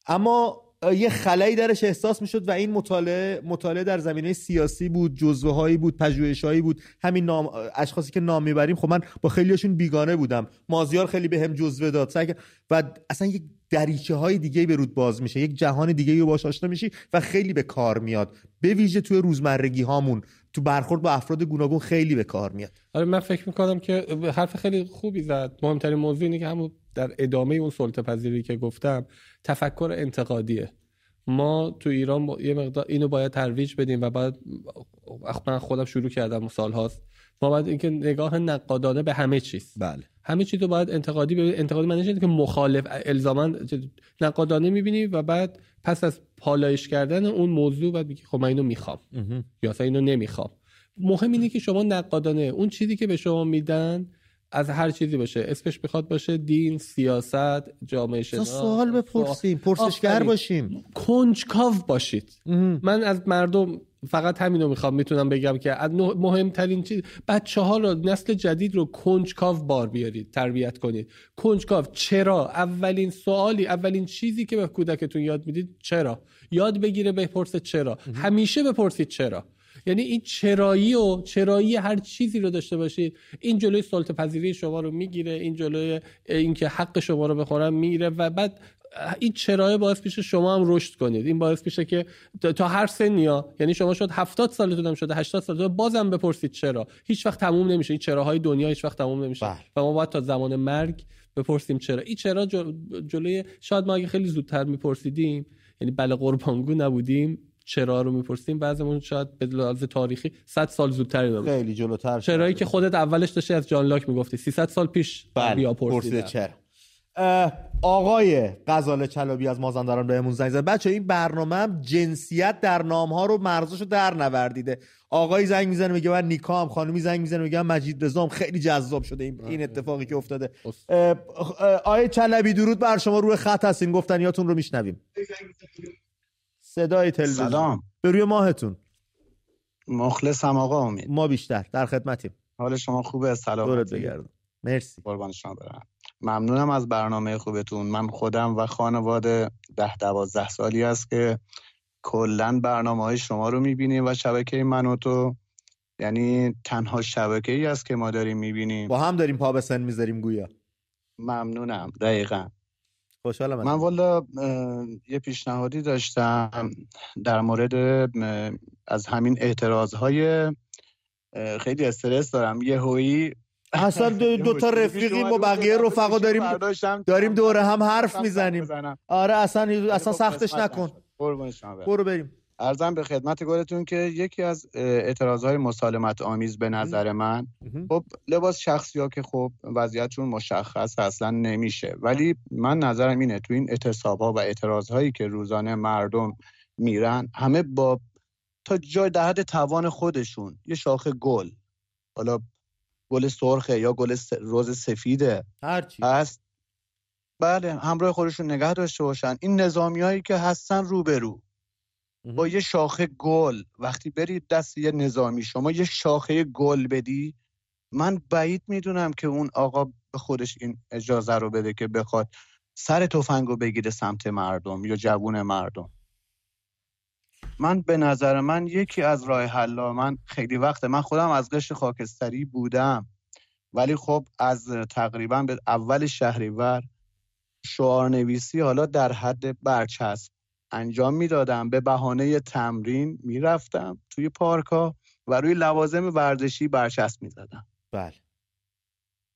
اما یه خلایی درش احساس می‌شد و این مطالعه مطالعه در زمینه سیاسی بود جزوه هایی بود پژوهش‌هایی بود. همین نام اشخاصی که نام می‌بریم خب من با خیلیشون بیگانه بودم. مازیار خیلی به جزوه داد. کرد- و اصلا یک دریچه های دیگه به رود باز میشه. یک جهان دیگه رو باش آشنا میشی و خیلی به کار میاد. به ویژه توی روزمرگی هامون تو برخورد با افراد گوناگون خیلی به کار میاد. آره من فکر می‌کنم که حرف خیلی خوبی زد. مهمترین موضوع اینه که همون در ادامه اون سلطه پذیری که گفتم تفکر انتقادیه. ما تو ایران یه مقدار اینو باید ترویج بدیم و بعد من خودم شروع کردم سال هاست ما باید اینکه نگاه نقادانه به همه چیز. بله. همه چیز رو باید انتقادی به انتقادی معنیش اینه که مخالف الزاما نقادانه می‌بینی و بعد پس از پالایش کردن اون موضوع بعد میگی خب من اینو می‌خوام. یا اصلا اینو نمی‌خوام. مهم اینه که شما نقادانه اون چیزی که به شما میدن از هر چیزی باشه. اسمش بخواد باشه دین سیاست جامعه اصلا شناس. سوال بپرسیم. پرسشگر. باشیم. کنجکاو باشید. من از مردم فقط همینو می‌خوام می‌تونم بگم که مهمترین چیز بچه ها رو نسل جدید رو کنجکاو بار بیارید تربیت کنید. کنجکاو چرا؟ اولین سوالی اولین چیزی که به کودکتون یاد می‌دید چرا؟ یاد بگیره بپرسه چرا. همیشه بپرسید چرا. یعنی این چرایی و چرایی هر چیزی رو داشته باشید این جلوی سلطه پذیری شما رو می‌گیره این جلوی اینکه حق شما رو بخورن می‌گیره و بعد این چرایه باعث میشه شما هم رشد کنید. این باعث میشه که تا- هر سنی ها یعنی شما شد 70 سالتون هم شده 80 سالتون بازم بپرسید چرا. هیچ وقت تموم نمیشه. این چراهای دنیا هیچ وقت تموم نمیشه. بله. و ما باید تا زمان مرگ بپرسیم چرا. این چرا جل- جلوی شاید ما اگه خیلی زودتر میپرسیدیم یعنی بله قربانگو نبودیم چرا رو می‌پرسیم بعضمون شاید به لحاظ تاریخی 100 سال زودتر اینا. خیلی جلوتر. چرایی که خودت اولش داشتی از جان لاک می‌گفتی. 300 سال پیش بله. بیا پرسیدن چرا. آقای غزال چلابی از مازندران بهمون زنگ زد. بچه این برنامه هم جنسیت در نام ها رو مرزاشو در نوردیده. آقای زنگ می‌زنه میگه من نیکام خانمی زنگ می‌زنه میگه مجید رضام خیلی جذاب شده این, این اتفاقی که افتاده. آقای چلبی درود بر شما. روی خط هستین. گفتن یاتون رو میشنویم. صدای تلویزیون. سلام. به روی ماهتون. مخلصم آقا امید. ما بیشتر در خدمتیم. حال شما خوبه؟ سلام مرسی. قربان شما برم. ممنونم از برنامه خوبتون. من خودم و خانواده ده دوازده سالی است که کلا برنامه های شما رو می‌بینیم و شبکه من و تو. یعنی تنها شبکه ای است که ما داریم می‌بینیم. با هم داریم پا به سن می‌ذاریم گویا. ممنونم. دقیقا. خوشحالم من والا یه پیشنهادی داشتم در مورد از همین اعتراض های خیلی استرس دارم. یه هویی اصلا دو, دو تا رفیقیم با بقیه رفقا داریم داریم دوره هم حرف می‌زنیم. آره اصلا اصلا سختش نکن. برو بریم. ارزم به خدمت گلتون که یکی از اعتراضهای مسالمت آمیز به نظر من خب لباس شخصی ها که خب وضعیتشون مشخص اصلا نمیشه. ولی من نظرم اینه تو این اعتصاب ها و اعتراض هایی که روزانه مردم میرن همه با تا جای در حد توان خودشون یه شاخه گل حالا گل سرخه یا گل روز سفیده. هرچی هست. بله همراه خودشون نگه داشته باشن. این نظامی هایی که هستن روبرو. با یه شاخه گل. وقتی برید دست یه نظامی شما یه شاخه گل بدی من بعید می‌دونم که اون آقا به خودش این اجازه رو بده که بخواد سر تفنگ رو بگیره سمت مردم یا جوون مردم. من به نظر من یکی از راه حلا من خیلی وقته من خودم از قشر خاکستری بودم. ولی خب از تقریبا به اول شهریور شعار نویسی حالا در حد برچسب انجام می‌دادم. به بهانه تمرین می‌رفتم توی پارکا و روی لوازم ورزشی برچسب می‌زدم. بله.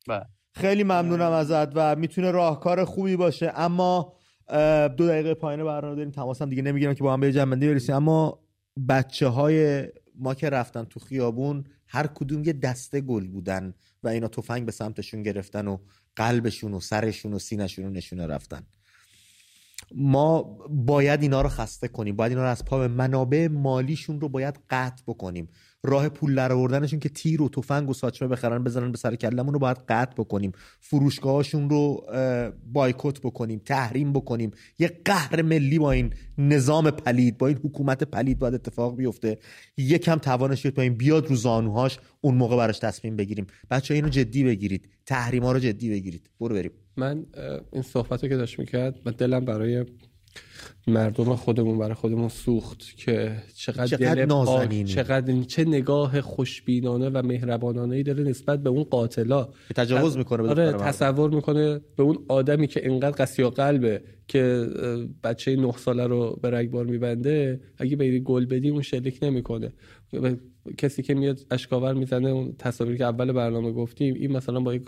بله. خیلی ممنونم ازت و می‌تونه راهکار خوبی باشه. اما دو دقیقه پایین برنامه داریم تماس هم دیگه نمی‌گیرم که با هم به جنبندی برسیم اما بچه های ما که رفتن تو خیابون هر کدوم یه دسته گل بودن و اینا تفنگ به سمتشون گرفتن و قلبشون و سرشون و سینشون رو نشونه رفتن. ما باید اینا رو خسته کنیم باید اینا رو از پا به منابع مالیشون رو باید قطع بکنیم. راه پول در آوردنشون که تیر و تفنگ و ساچمه بخرن بزنن به سر کلمون رو باید قطع بکنیم. فروشگاهاشون رو بایکوت بکنیم تحریم بکنیم. یه قهر ملی با این نظام پلید با این حکومت پلید باید اتفاق بیفته. یکم توانش این بیاد رو زانوهاش اون موقع براش تصمیم بگیریم. بچه اینو جدی بگیرید تحریما رو جدی بگیرید. برو بریم. من این صحبت که داشت می‌کرد و دلم برای مردم خودمون برای خودمون سوخت که چقدر, چقدر دل نازنینی. چقدر چه نگاه خوشبینانه و مهربانانه ای داره نسبت به اون قاتلا تجاوز می‌کنه به آره. تصور می‌کنه به اون آدمی که انقدر قسی قلبه که بچه نه ساله رو به رگبار میبنده اگه بری گل بدی اون شلیک نمی‌کنه کسی که میاد اشکاور می‌زنه اون تصاویری که اول برنامه گفتیم این مثلا با یک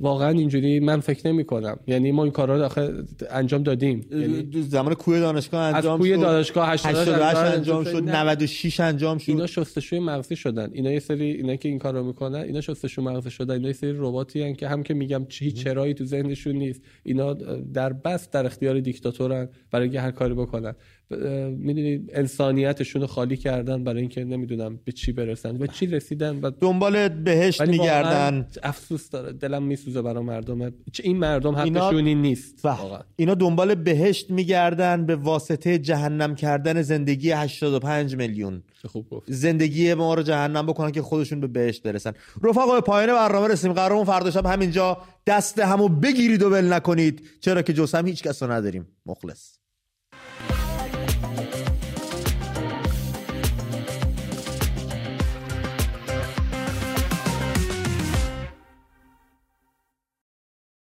واقعا اینجوری من فکر نمی کنم یعنی ما این کارا رو آخه انجام دادیم. یعنی زمان کوی دانشگاه انجام از شد. دانشگاه 88 انجام شد. 96 انجام شد. اینا شستشوی مغزی شدن. اینا یه سری اینا که این کارو می‌کنن اینا شستشوی مغزی شدن. اینا یه سری رباتی هن که هم که میگم هیچ چرایی تو ذهنشون نیست. اینا در بس در اختیار دیکتاتورن برای اینکه هر کاری بکنن. می‌دونید انسانیتشون رو خالی کردن برای اینکه نمی‌دونم به چی برسن به چی رسیدن و دنبال بهشت میگردن. افسوس داره. دلم میسوزه برای مردم. این مردم اینا- حقشون این نیست. واقعا. اینا دنبال بهشت میگردن به واسطه جهنم کردن زندگی 85 میلیون. خوب گفت. زندگی ما رو جهنم بکنن که خودشون به بهشت برسن. رفقا به پایان برنامه رسیم. قرارمون فردا شب همینجا دست همو بگیرید و ول نکنید. چرا که جز هم هیچ کس رو نداریم. مخلص.